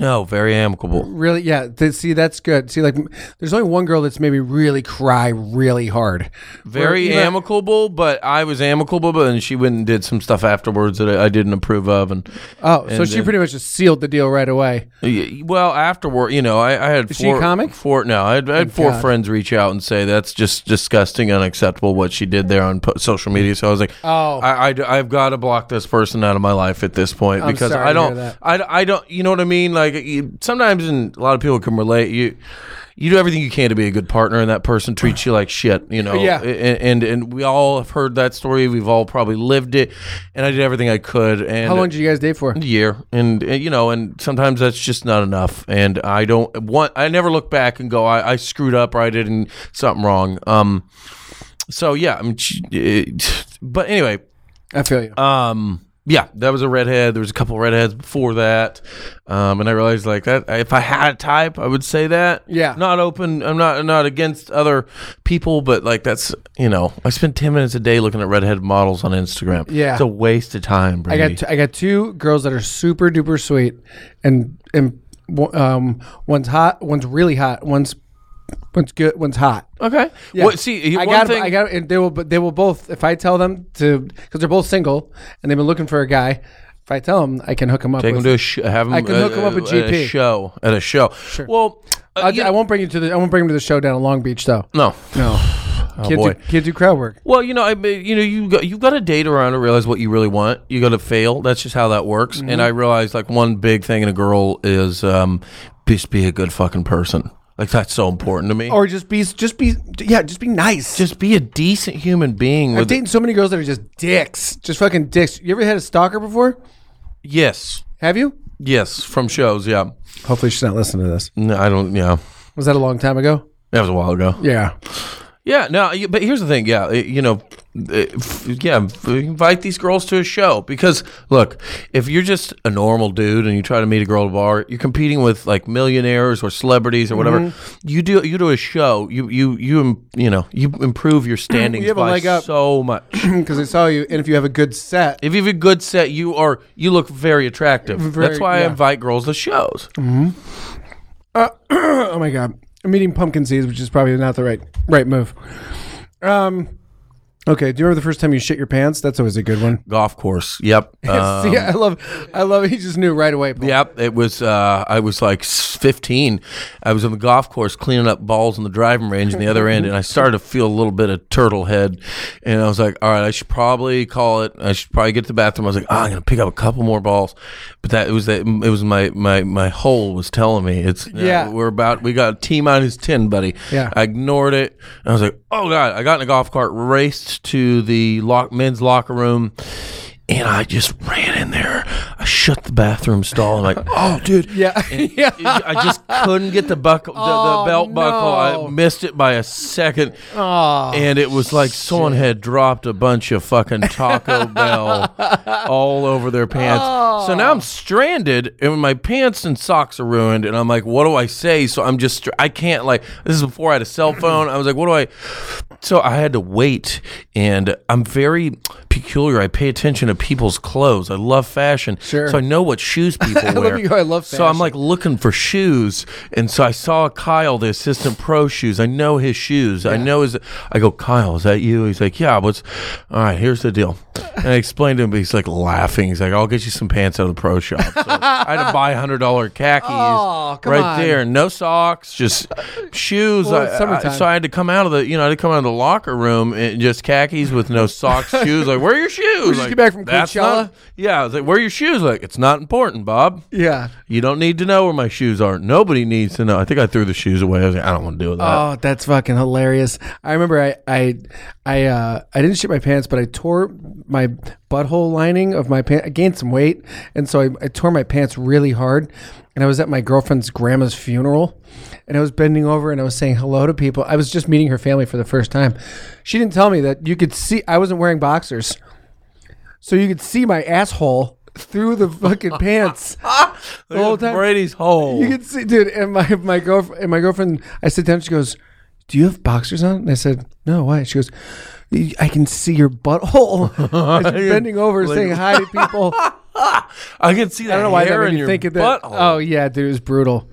No. Very amicable. Really? Yeah. Th- see, that's good. See, like, m- there's only one girl that's made me really cry really hard. Very Where- amicable, but I was amicable, but then she went and did some stuff afterwards that I, I didn't approve of, and Oh, so And she then- pretty much just sealed the deal right away. Y- Well, afterward, you know, I, I had Is she four, a comic? Four, no, I had, I had oh, four God. friends reach out and say that's just disgusting, unacceptable what she did there on po- social media. So I was like, Oh. I, I, have got to block this person out of my life at this point I'm because sorry I to hear don't, that. I, I don't, you know what I mean? Like you, sometimes, and a lot of people can relate. You, you do everything you can to be a good partner, and that person treats you like shit. You know, Yeah. And and, and we all have heard that story. We've all probably lived it, and I did everything I could. And How long did you guys date for? a year and, uh, you know and sometimes that's just not enough and i don't want i never look back and go i, I screwed up or i did something wrong um so yeah i mean but anyway I feel you. um yeah that was a redhead. There was a couple redheads before that. Um and i realized like that if i had a type i would say that. Yeah. not open i'm not not against other people but like that's you know i spend 10 minutes a day looking at redhead models on instagram. Yeah. it's a waste of time I got t- I got two girls that are super duper sweet, and and um one's hot, one's really hot, one's one's good, one's hot. Okay. Yeah. What, see, I one got thing. I got and they will they will both if I tell them to because they're both single and they've been looking for a guy. If I tell them, I can hook them up. Take with, them to a sh- have them. I can hook 'em up with At a GP. show. At a show. Sure. Well, uh, you- I won't bring you to the. I won't bring them to the show down in Long Beach though. no. No, [SIGHS] can't boy. do can't do crowd work. Well, you know, I mean, you know, you got you've got to date around to realize what you really want. You got to fail. That's just how that works. Mm-hmm. And I realized like one big thing in a girl is um, just be a good fucking person. Like that's so important to me. Or just be just be yeah just be nice. just be a decent human being. I've With dated so many girls that are just dicks, just fucking dicks. You ever had a stalker before? yes, Have you? yes, from shows. Yeah. Hopefully she's not listening to this. No, I don't. Yeah, Was that a long time ago? that was a while ago. Yeah. Yeah, no, but here's the thing. Yeah, you know, uh, yeah, invite these girls to a show because look, if you're just a normal dude and you try to meet a girl at a bar, you're competing with like millionaires or celebrities or whatever. Mm-hmm. You do you do a show, you you you im- you know you improve your [CLEARS THROAT] standing. You have a leg up. so much. [CLEARS THROAT] Because I saw you, and if you have a good set, If you have a good set, you are you look very attractive. Very- That's why I invite girls to shows. Mm-hmm. Uh, [CLEARS THROAT] oh my god, I'm eating pumpkin seeds, which is probably not the right right move. Um. Okay. Do you remember the first time you shit your pants? That's always a good one. Golf course. Yep. [LAUGHS] Um, See, I love, I love. He just knew right away. Paul. Yep, it was. Uh, I was like 15. I was on the golf course cleaning up balls on the driving range on the other end, and I started to feel a little bit of turtle head. And I was like, "All right, I should probably call it. I should probably get to the bathroom." I was like, oh, "I'm gonna pick up a couple more balls," but that it was that it was my my my hole was telling me it's uh, Yeah. we're about we got T minus ten, buddy. Yeah. I ignored it. And I was like, "Oh god!" I got in a golf cart, raced to the lock men's locker room and I just ran in there. I shut the bathroom stall. I'm like, oh, dude. [LAUGHS] Yeah. [LAUGHS] yeah. I just couldn't get the buckle, the, Oh, the belt buckle. I missed it by a second, Oh. and it was like someone had dropped a bunch of fucking Taco [LAUGHS] Bell all over their pants. Oh. So now I'm stranded, and my pants and socks are ruined. And I'm like, what do I say? So I'm just, I can't like. This is before I had a cell phone. I was like, what do I? so I had to wait, and I'm very peculiar. I pay attention to people's clothes. I love fashion, Sure. So I know what shoes [LAUGHS] people love wear. you I love So I'm like looking for shoes, and so I saw Kyle, the assistant pro shoes. I know his shoes. I know his. I go, Kyle, is that you? He's like, yeah. What's all right? Here's the deal. And I explained to him, but he's like laughing. He's like, I'll get you some pants out of the pro shop. So I had to [LAUGHS] buy hundred dollar khakis Oh, right on. there. No socks, just shoes. Well, I- I- so I had to come out of the, you know, I had to come out of the locker room and just khakis with no socks, [LAUGHS] shoes. Like, where are your shoes? We just like, get back from "That's Coachella?" not- yeah, I was like, where are your shoes? Like, it's not important, Bob. Yeah. You don't need to know where my shoes are. Nobody needs to know. I think I threw the shoes away. I was like, I don't want to deal with that. Oh, that's fucking hilarious. I remember I I I uh I didn't shit my pants, but I tore my butthole lining of my pants. I gained some weight, and so I, I tore my pants really hard. And I was at my girlfriend's grandma's funeral, and I was bending over and I was saying hello to people. I was just meeting her family for the first time. She didn't tell me that you could see I wasn't wearing boxers, so you could see my asshole through the fucking [LAUGHS] pants the whole time. Brady's hole. You can see, dude. And my my girlfriend, and my girlfriend, I sit down. She goes, "Do you have boxers on?" And I said, "No, why?" She goes, "I can see your butthole." [LAUGHS] As you're [LAUGHS] bending over, saying hi to people. [LAUGHS] I can see that I don't know why that hair made in me your think of that. butthole. Oh yeah, dude, it was brutal,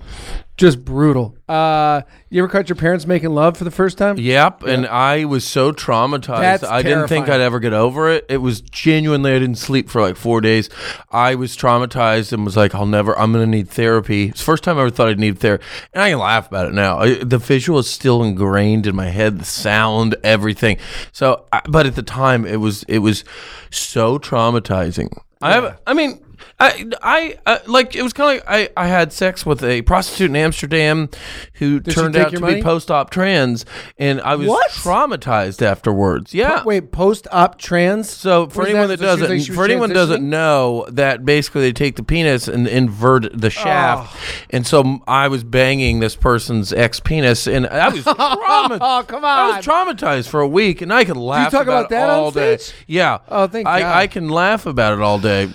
just brutal. Uh, you ever caught your parents making love for the first time? Yep, and I was so traumatized. That's I didn't think terrifying. I'd ever get over it. It was genuinely I didn't sleep for like four days. I was traumatized and was like, I'll never. I'm going to need therapy. It's the first time I ever thought I'd need therapy, and I can laugh about it now. I, the visual is still ingrained in my head, the sound, everything. So, I, but at the time, it was it was so traumatizing. I have. I mean. I, I uh, like it was kind of like I, I had sex with a prostitute in Amsterdam who she turned take out your to money? be post-op trans and I was What? traumatized afterwards. Yeah. Wait, post-op trans. So for What is anyone that? that, So she doesn't, like she was for anyone doesn't know, that basically they take the penis and invert the shaft, Oh. and so m- I was banging this person's ex penis, and I was traumatized. [LAUGHS] Oh, come I was traumatized for a week, and I could laugh you talk about, that on all day. stage? Yeah. Oh, thank I, God. I can laugh about it all day.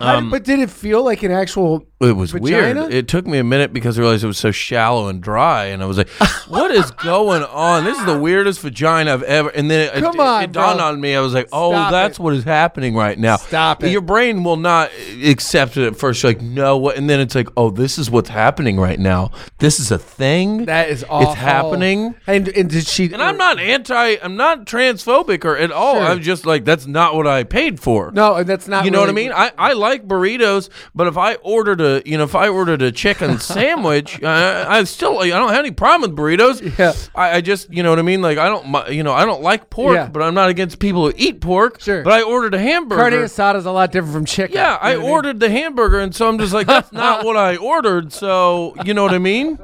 Um, but did it feel like an actual? It was Vagina? weird. It took me a minute because I realized it was so shallow and dry, and I was like, [LAUGHS] "What is going on? This is the weirdest vagina I've ever." And then it, Come it, on, it dawned bro. on me. I was like, "Oh, Stop that's it. what is happening right now." Stop it. Your brain will not accept it at first. You're like, "No," what? And then it's like, "Oh, this is what's happening right now. This is a thing. That is awful. It's happening." And, and did she? And I'm not anti. I'm not transphobic or at all. Sure. I'm just like, that's not what I paid for. No, that's not. You know what I mean? I, I like burritos, but if I ordered a you know if I ordered a chicken [LAUGHS] sandwich, I, I still I don't have any problem with burritos. Yeah. I, I just you know what I mean. Like I don't you know I don't like pork, Yeah. but I'm not against people who eat pork. Sure. But I ordered a hamburger. Carne asada is a lot different from chicken. yeah, I what ordered the hamburger, and so I'm just like, that's not what I [LAUGHS] ordered. So you know what I mean?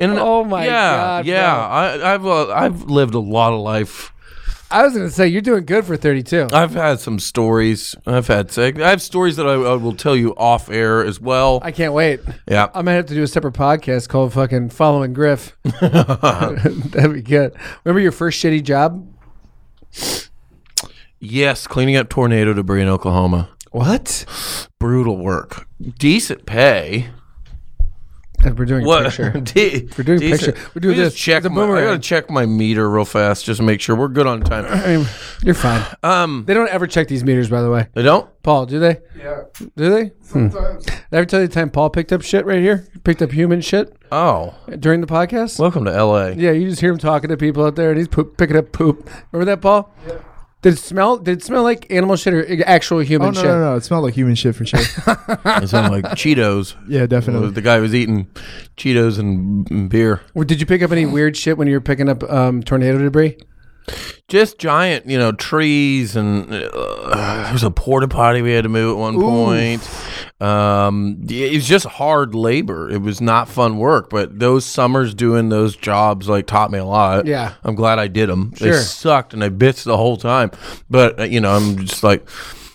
And Oh my yeah, God, yeah. bro. I, I've uh, I've lived a lot of life. I was gonna say you're doing good for 32. I've had some stories. I've had. I have stories that I, I will tell you off air as well. I can't wait. yeah. I might have to do a separate podcast called "Fucking Following Griff." [LAUGHS] [LAUGHS] That'd be good. Remember your first shitty job? yes, cleaning up tornado debris in Oklahoma. What? Brutal work. Decent pay. We're doing What? picture. [LAUGHS] De- We're doing decent- picture. We're doing Let me just this. Check It's a my, I boomerang. gotta check my meter real fast just to make sure we're good on time. I mean, you're fine. Um, They don't ever check these meters, by the way. they don't. Paul, do they? Yeah. Do they? Hmm. Sometimes. Did I ever tell you the time Paul picked up shit right here? Picked up human shit Oh, during the podcast? welcome to L.A. Yeah, you just hear him talking to people out there, and he's poop, picking up poop. Remember that, Paul? Yeah. Did it smell? Did it smell like animal shit or actual human Oh no, shit? no, no! It smelled like human shit for sure. [LAUGHS] It sounded like Cheetos. yeah, It was definitely. the guy was eating Cheetos and, and beer. Or Did you pick up any weird shit when you were picking up um, tornado debris? Just giant, you know, trees and uh, there was a porta potty we had to move at one point. Um, it was just hard labor. It was not fun work, but those summers doing those jobs like taught me a lot. Yeah. I'm glad I did them. They sucked and I bitched the whole time, but uh, you know, I'm just like.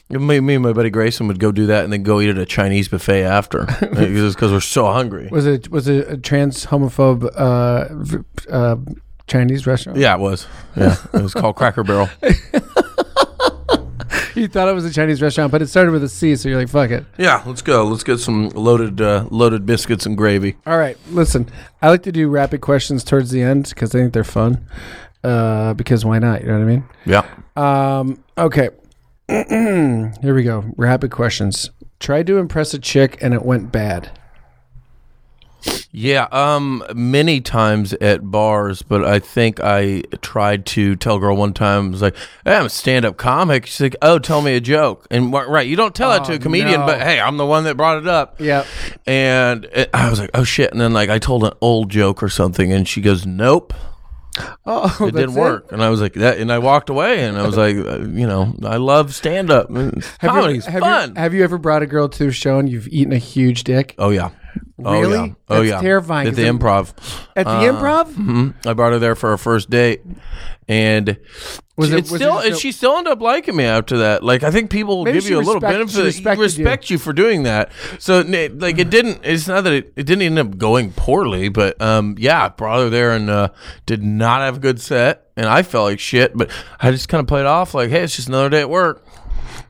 Me, me and my buddy Grayson would go do that and then go eat at a Chinese buffet after, [LAUGHS] because we're so hungry. Was it was it a trans homophobe uh, uh, Chinese restaurant? Yeah, it was. Yeah, it was called Cracker Barrel. [LAUGHS] You thought it was a Chinese restaurant, but it started with a C, so you're like, fuck it. Yeah, let's go. Let's get some loaded uh, loaded biscuits and gravy. All right, listen. I like to do rapid questions towards the end because I think they're fun. Uh, because why not? You know what I mean? Yeah. Um, okay. [CLEARS THROAT] Here we go. Rapid questions. Tried to impress a chick and it went bad. Yeah, um, many times at bars, but I think I tried to tell a girl one time, I was like, hey, I'm a stand up comic. She's like, oh, tell me a joke. And right, you don't tell that to Oh, a comedian, no. but hey, I'm the one that brought it up. Yeah. And it, I was like, oh shit. And then like I told an old joke or something, and she goes, nope. Oh, [LAUGHS] It didn't work, and I was like that, and I walked away, and I was like, uh, you know, I love stand up. Comedy's have fun. You, have you ever brought a girl to a show and you've eaten a huge dick oh yeah, oh Really? yeah, oh That's yeah, terrifying, At the improv, at the Uh, improv? hmm I brought her there for our first date, and Was it- it's was it still, and she still ended up liking me after that. Like I think people will Maybe give she you a little respect- benefit. respected you. respect you. for doing that. So n- like it didn't. It's not that it, it didn't end up going poorly, but um, yeah, I brought her there and uh, did not have a good set, and I felt like shit. But I just kind of played off like, hey, it's just another day at work.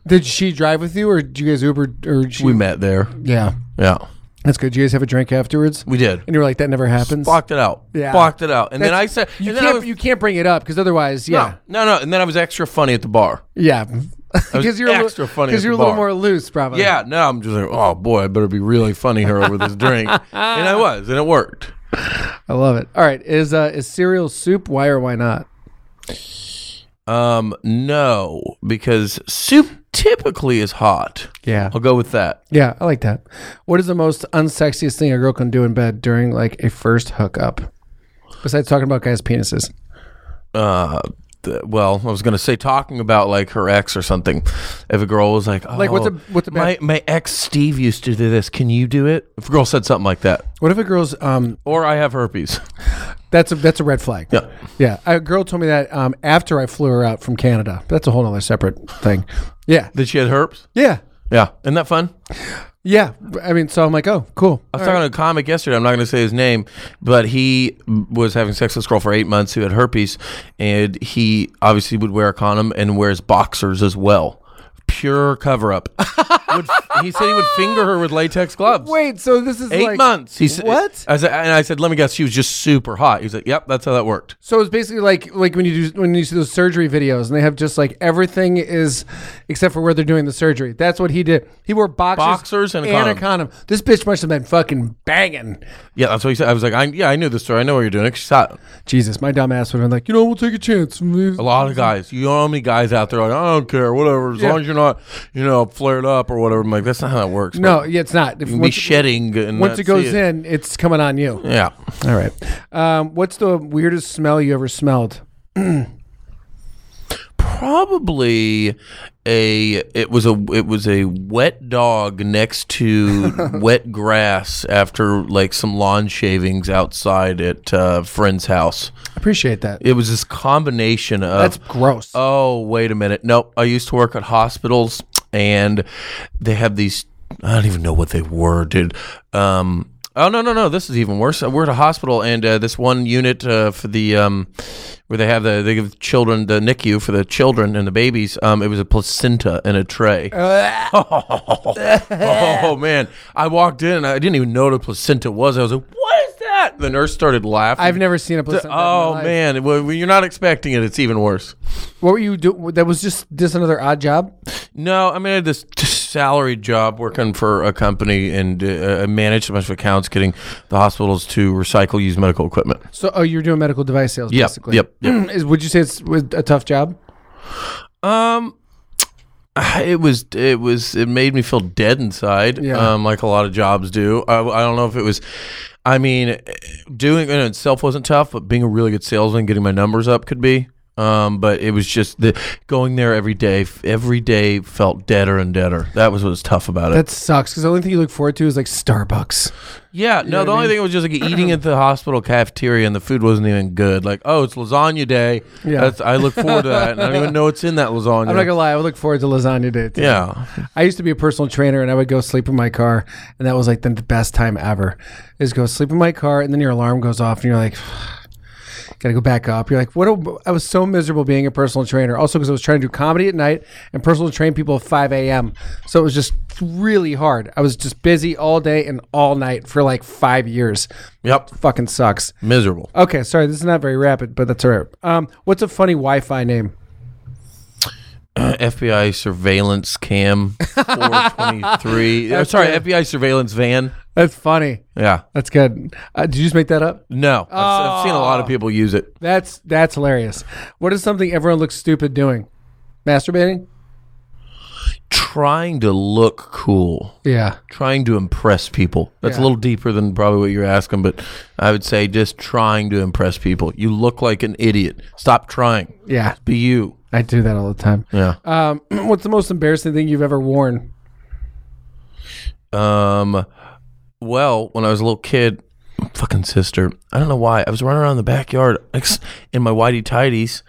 Did she drive with you or did you guys Uber or she, We met there. Yeah. Yeah, That's good. Did you guys have a drink afterwards? we did. And you were like, that never happens. Blocked it out. Yeah. blocked it out. And then I That's- said, you and then I can't was- you can't bring it up because otherwise, yeah, no, no, no. And then I was extra funny at the bar. yeah, because [LAUGHS] you're a little- extra funny 'cause at you're a little bar. more loose, probably. Yeah, no, I'm just like, oh boy, I better be really funny here over this drink, [LAUGHS] and I was, and it worked. I love it. All right, is uh, is cereal soup? Why or why not? Um, no, because soup typically is hot. Yeah, I'll go with that. yeah, I like that. What is the most unsexiest thing a girl can do in bed during like a first hookup? Besides talking about guys' penises. Uh, th- well, I was gonna say talking about like her ex or something. If a girl was like, oh, Like, what's a- what's a my bad- my ex Steve used to do this. Can you do it? If a girl said something like that, What if a girl's um? or I have herpes. [LAUGHS] That's a that's a red flag. Yeah. yeah. A girl told me that um after I flew her out from Canada. That's a whole other separate thing. Yeah, Did she had herpes. yeah, Yeah, isn't that fun? yeah. I mean, so I'm like, oh, cool. I was talking to a comic yesterday. I'm not going to say his name, but he was having sex with a girl for eight months who had herpes, and he obviously would wear a condom and wears boxers as well. Pure cover up. [LAUGHS] would, he said he would finger her with latex gloves. Wait, so this is Eight like, months. He said, What? I said, and I said, let me guess, she was just super hot. He was like, yep, that's how that worked. So it's basically like like when you do when you see those surgery videos and they have just like everything is except for where they're doing the surgery. That's what he did. He wore boxers, Boxers and a condom. condom. This bitch must have been fucking banging. Yeah, that's what he said. I was like, I, yeah, I knew the story. I know what you're doing. She's hot. Jesus, my dumb ass would have been like, you know, we'll take a chance. A lot of guys. You know how many guys out there are like, I don't care, whatever, as Yeah. long as you're not, you know, flared up or whatever. I'm like, that's not how that works. No, yeah, it's not. If, You can be once, shedding. And once it goes it. in, it's coming on you. Yeah. All right. Um, what's the weirdest smell you ever smelled? [CLEARS THROAT] Probably a it was a it was a wet dog next to [LAUGHS] wet grass after like some lawn shavings outside at a friend's house. Appreciate that. It was this combination of That's gross. Oh, wait a minute. Nope. I used to work at hospitals and they have these I don't even know what they were, dude. Um Oh no no no! This is even worse. We're at a hospital, and uh, this one unit uh, for the um, where they have the they give children the NICU for the children and the babies. Um, it was a placenta in a tray. [LAUGHS] oh man! I walked in, I didn't even know what a placenta was. I was like, "What is that?" The nurse started laughing. I've never seen a placenta. in my Oh man! Well, When you're not expecting it, it's even worse. What were you doing? That was just just another odd job. No, I mean I had this salaried job working for a company and uh, managed a bunch of accounts, getting the hospitals to recycle used medical equipment. So, oh, you're doing medical device sales, Yep, basically. yep, yep. [CLEARS THROAT] Is would you say it's a tough job? Um, [SIGHS] it was it was it made me feel dead inside. Yeah. Um, like a lot of jobs do. I, I don't know if it was. I mean, doing it in itself wasn't tough, but being a really good salesman, getting my numbers up could be. Um, but it was just the going there every day. Every day felt deader and deader. That was what was tough about it. That sucks because the only thing you look forward to is like Starbucks. Yeah, no, the only thing was just like [CLEARS THROAT] eating at the hospital cafeteria and the food wasn't even good. Like, oh, it's lasagna day. Yeah. That's, I look forward to that. And I don't even know what's in that lasagna. [LAUGHS] I'm not gonna lie, I would look forward to lasagna day. Too. yeah. I used to be a personal trainer, and I would go sleep in my car, and that was like the best time ever. Is go sleep in my car, and then your alarm goes off, and you're like. Got to go back up. You're like, what? A, I was so miserable being a personal trainer. Also, because I was trying to do comedy at night and personal train people at 5 a.m. So it was just really hard. I was just busy all day and all night for like five years. Yep. Fucking sucks. Miserable. Okay, sorry, this is not very rapid, but that's all right. Um, what's a funny Wi-Fi name? [CLEARS THROAT] FBI surveillance cam 423. Uh, [LAUGHS] sorry. FBI surveillance van. That's funny. Yeah. That's good. Uh, did you just make that up? No, I've, I've seen a lot of people use it. That's that's hilarious. What is something everyone looks stupid doing? Masturbating? Trying to look cool. Yeah. Trying to impress people. That's Yeah. a little deeper than probably what you're asking, but I would say just trying to impress people. You look like an idiot. Stop trying. Yeah. Be you. I do that all the time. Yeah. Um, [CLEARS THROAT] what's the most embarrassing thing you've ever worn? Um, well, when I was a little kid, fucking sister, I don't know why, I was running around the backyard in my whitey tidies,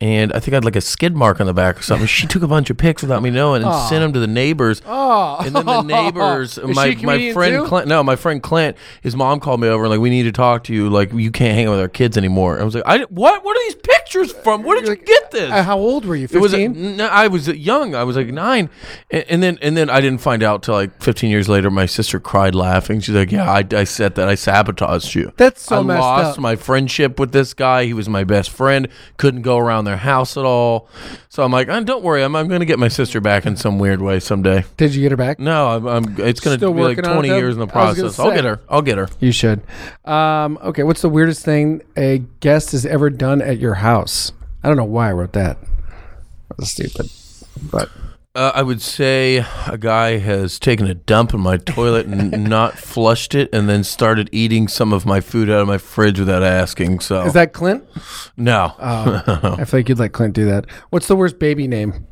and I think I had like a skid mark on the back or something. She took a bunch of pics without me knowing and sent them to the neighbors. Oh. And then the [LAUGHS] neighbors, Is my my friend too? Clint, no, my friend Clint, his mom called me over and like, we need to talk to you. Like, you can't hang out with our kids anymore. I was like, I what? What are these pictures from? Where did you get this? Uh, how old were you? It was a, Fifteen. no, I was young. I was like nine, and, and then and then I didn't find out till like 15 years later. My sister cried laughing. She's like, "Yeah, I, I said that. I sabotaged you. That's so I messed lost up. my friendship with this guy. He was my best friend. Couldn't go around their house at all. So I'm like, "Uh, don't worry. I'm, I'm going to get my sister back in some weird way someday. Did you get her back? No, I'm, I'm it's going to Still be like working on it, 20 though? years in the I was gonna process. I'll say. get her. I'll get her. You should. Um, okay, what's the weirdest thing a guest has ever done at your house? I don't know why I wrote that. That was stupid. But Uh, I would say a guy has taken a dump in my toilet and [LAUGHS] not flushed it, and then started eating some of my food out of my fridge without asking. So is that Clint? [LAUGHS] no, I feel like you'd let Clint do that. What's the worst baby name?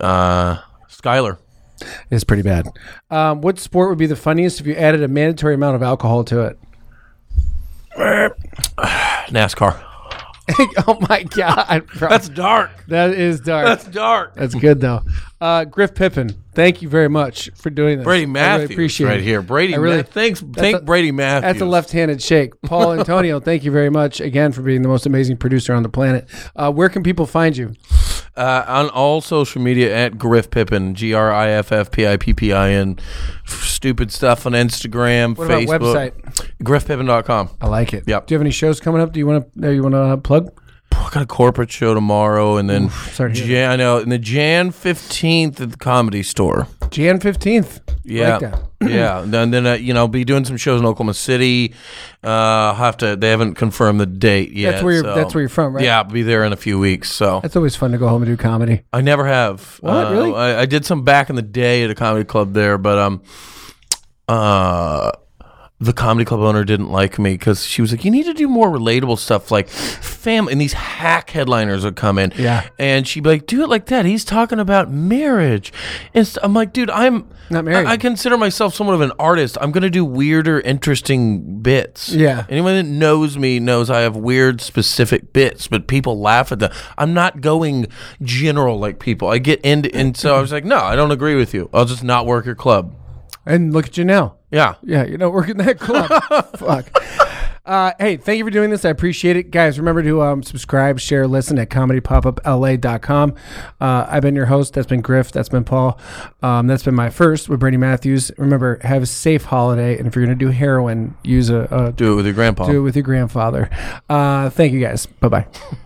uh, Skyler. It's pretty bad. Um, what sport would be the funniest if you added a mandatory amount of alcohol to it? [SIGHS] NASCAR. [LAUGHS] oh my god, bro. That's dark. that is dark. That's dark. That's good though. Uh, Griff Pippin, thank you very much for doing this. Brady I really Matthews, appreciate right it. here. Brady, I really- Ma- thanks. Thank a- Brady Matthews. That's a left-handed shake. Paul [LAUGHS] Antonio, thank you very much again for being the most amazing producer on the planet. Uh, where can people find you? Uh, on all social media at Griff Pippin, G R I F F P I P P I N. Stupid stuff on Instagram, What about Facebook. website? GriffPippin.com. I like it. Yep. Do you have any shows coming up? Do you want to? Uh, you want to uh, plug? I got a corporate show tomorrow, and then sorry to hear Jan, I know, and the Jan fifteenth at the Comedy Store. Jan fifteenth. Yeah, that. [CLEARS THROAT] yeah. And then, then uh, you know, I'll be doing some shows in Oklahoma City. Uh, I'll have to. They haven't confirmed the date yet. That's where you're. so- That's where you're from, right? Yeah, I'll be there in a few weeks. So That's always fun to go home and do comedy. I never have. What, Uh, really? I, I did some back in the day at a comedy club there, but um, uh, the comedy club owner didn't like me because she was like, "You need to do more relatable stuff, like family." And these hack headliners would come in, Yeah. and she'd be like, "Do it like that." He's talking about marriage, and st- I'm like, "Dude, I'm Not married. I, I consider myself somewhat of an artist. I'm gonna do weirder, interesting bits. Yeah. Anyone that knows me knows I have weird, specific bits, but people laugh at them. I'm not going general like people. I get into, and so I was like, no, I don't agree with you. I'll just not work your club. And look at you now. Yeah. Yeah, you're not working that club. [LAUGHS] Fuck. Uh, hey, thank you for doing this. I appreciate it. Guys, remember to um, subscribe, share, listen at comedypopup.la.com. Uh, I've been your host. That's been Griff. That's been Paul. Um, that's been my first with Brady Matthews. Remember, have a safe holiday. And if you're going to do heroin, use a, a Do it with your grandpa. do it with your grandfather. Uh, thank you guys. Bye bye. [LAUGHS]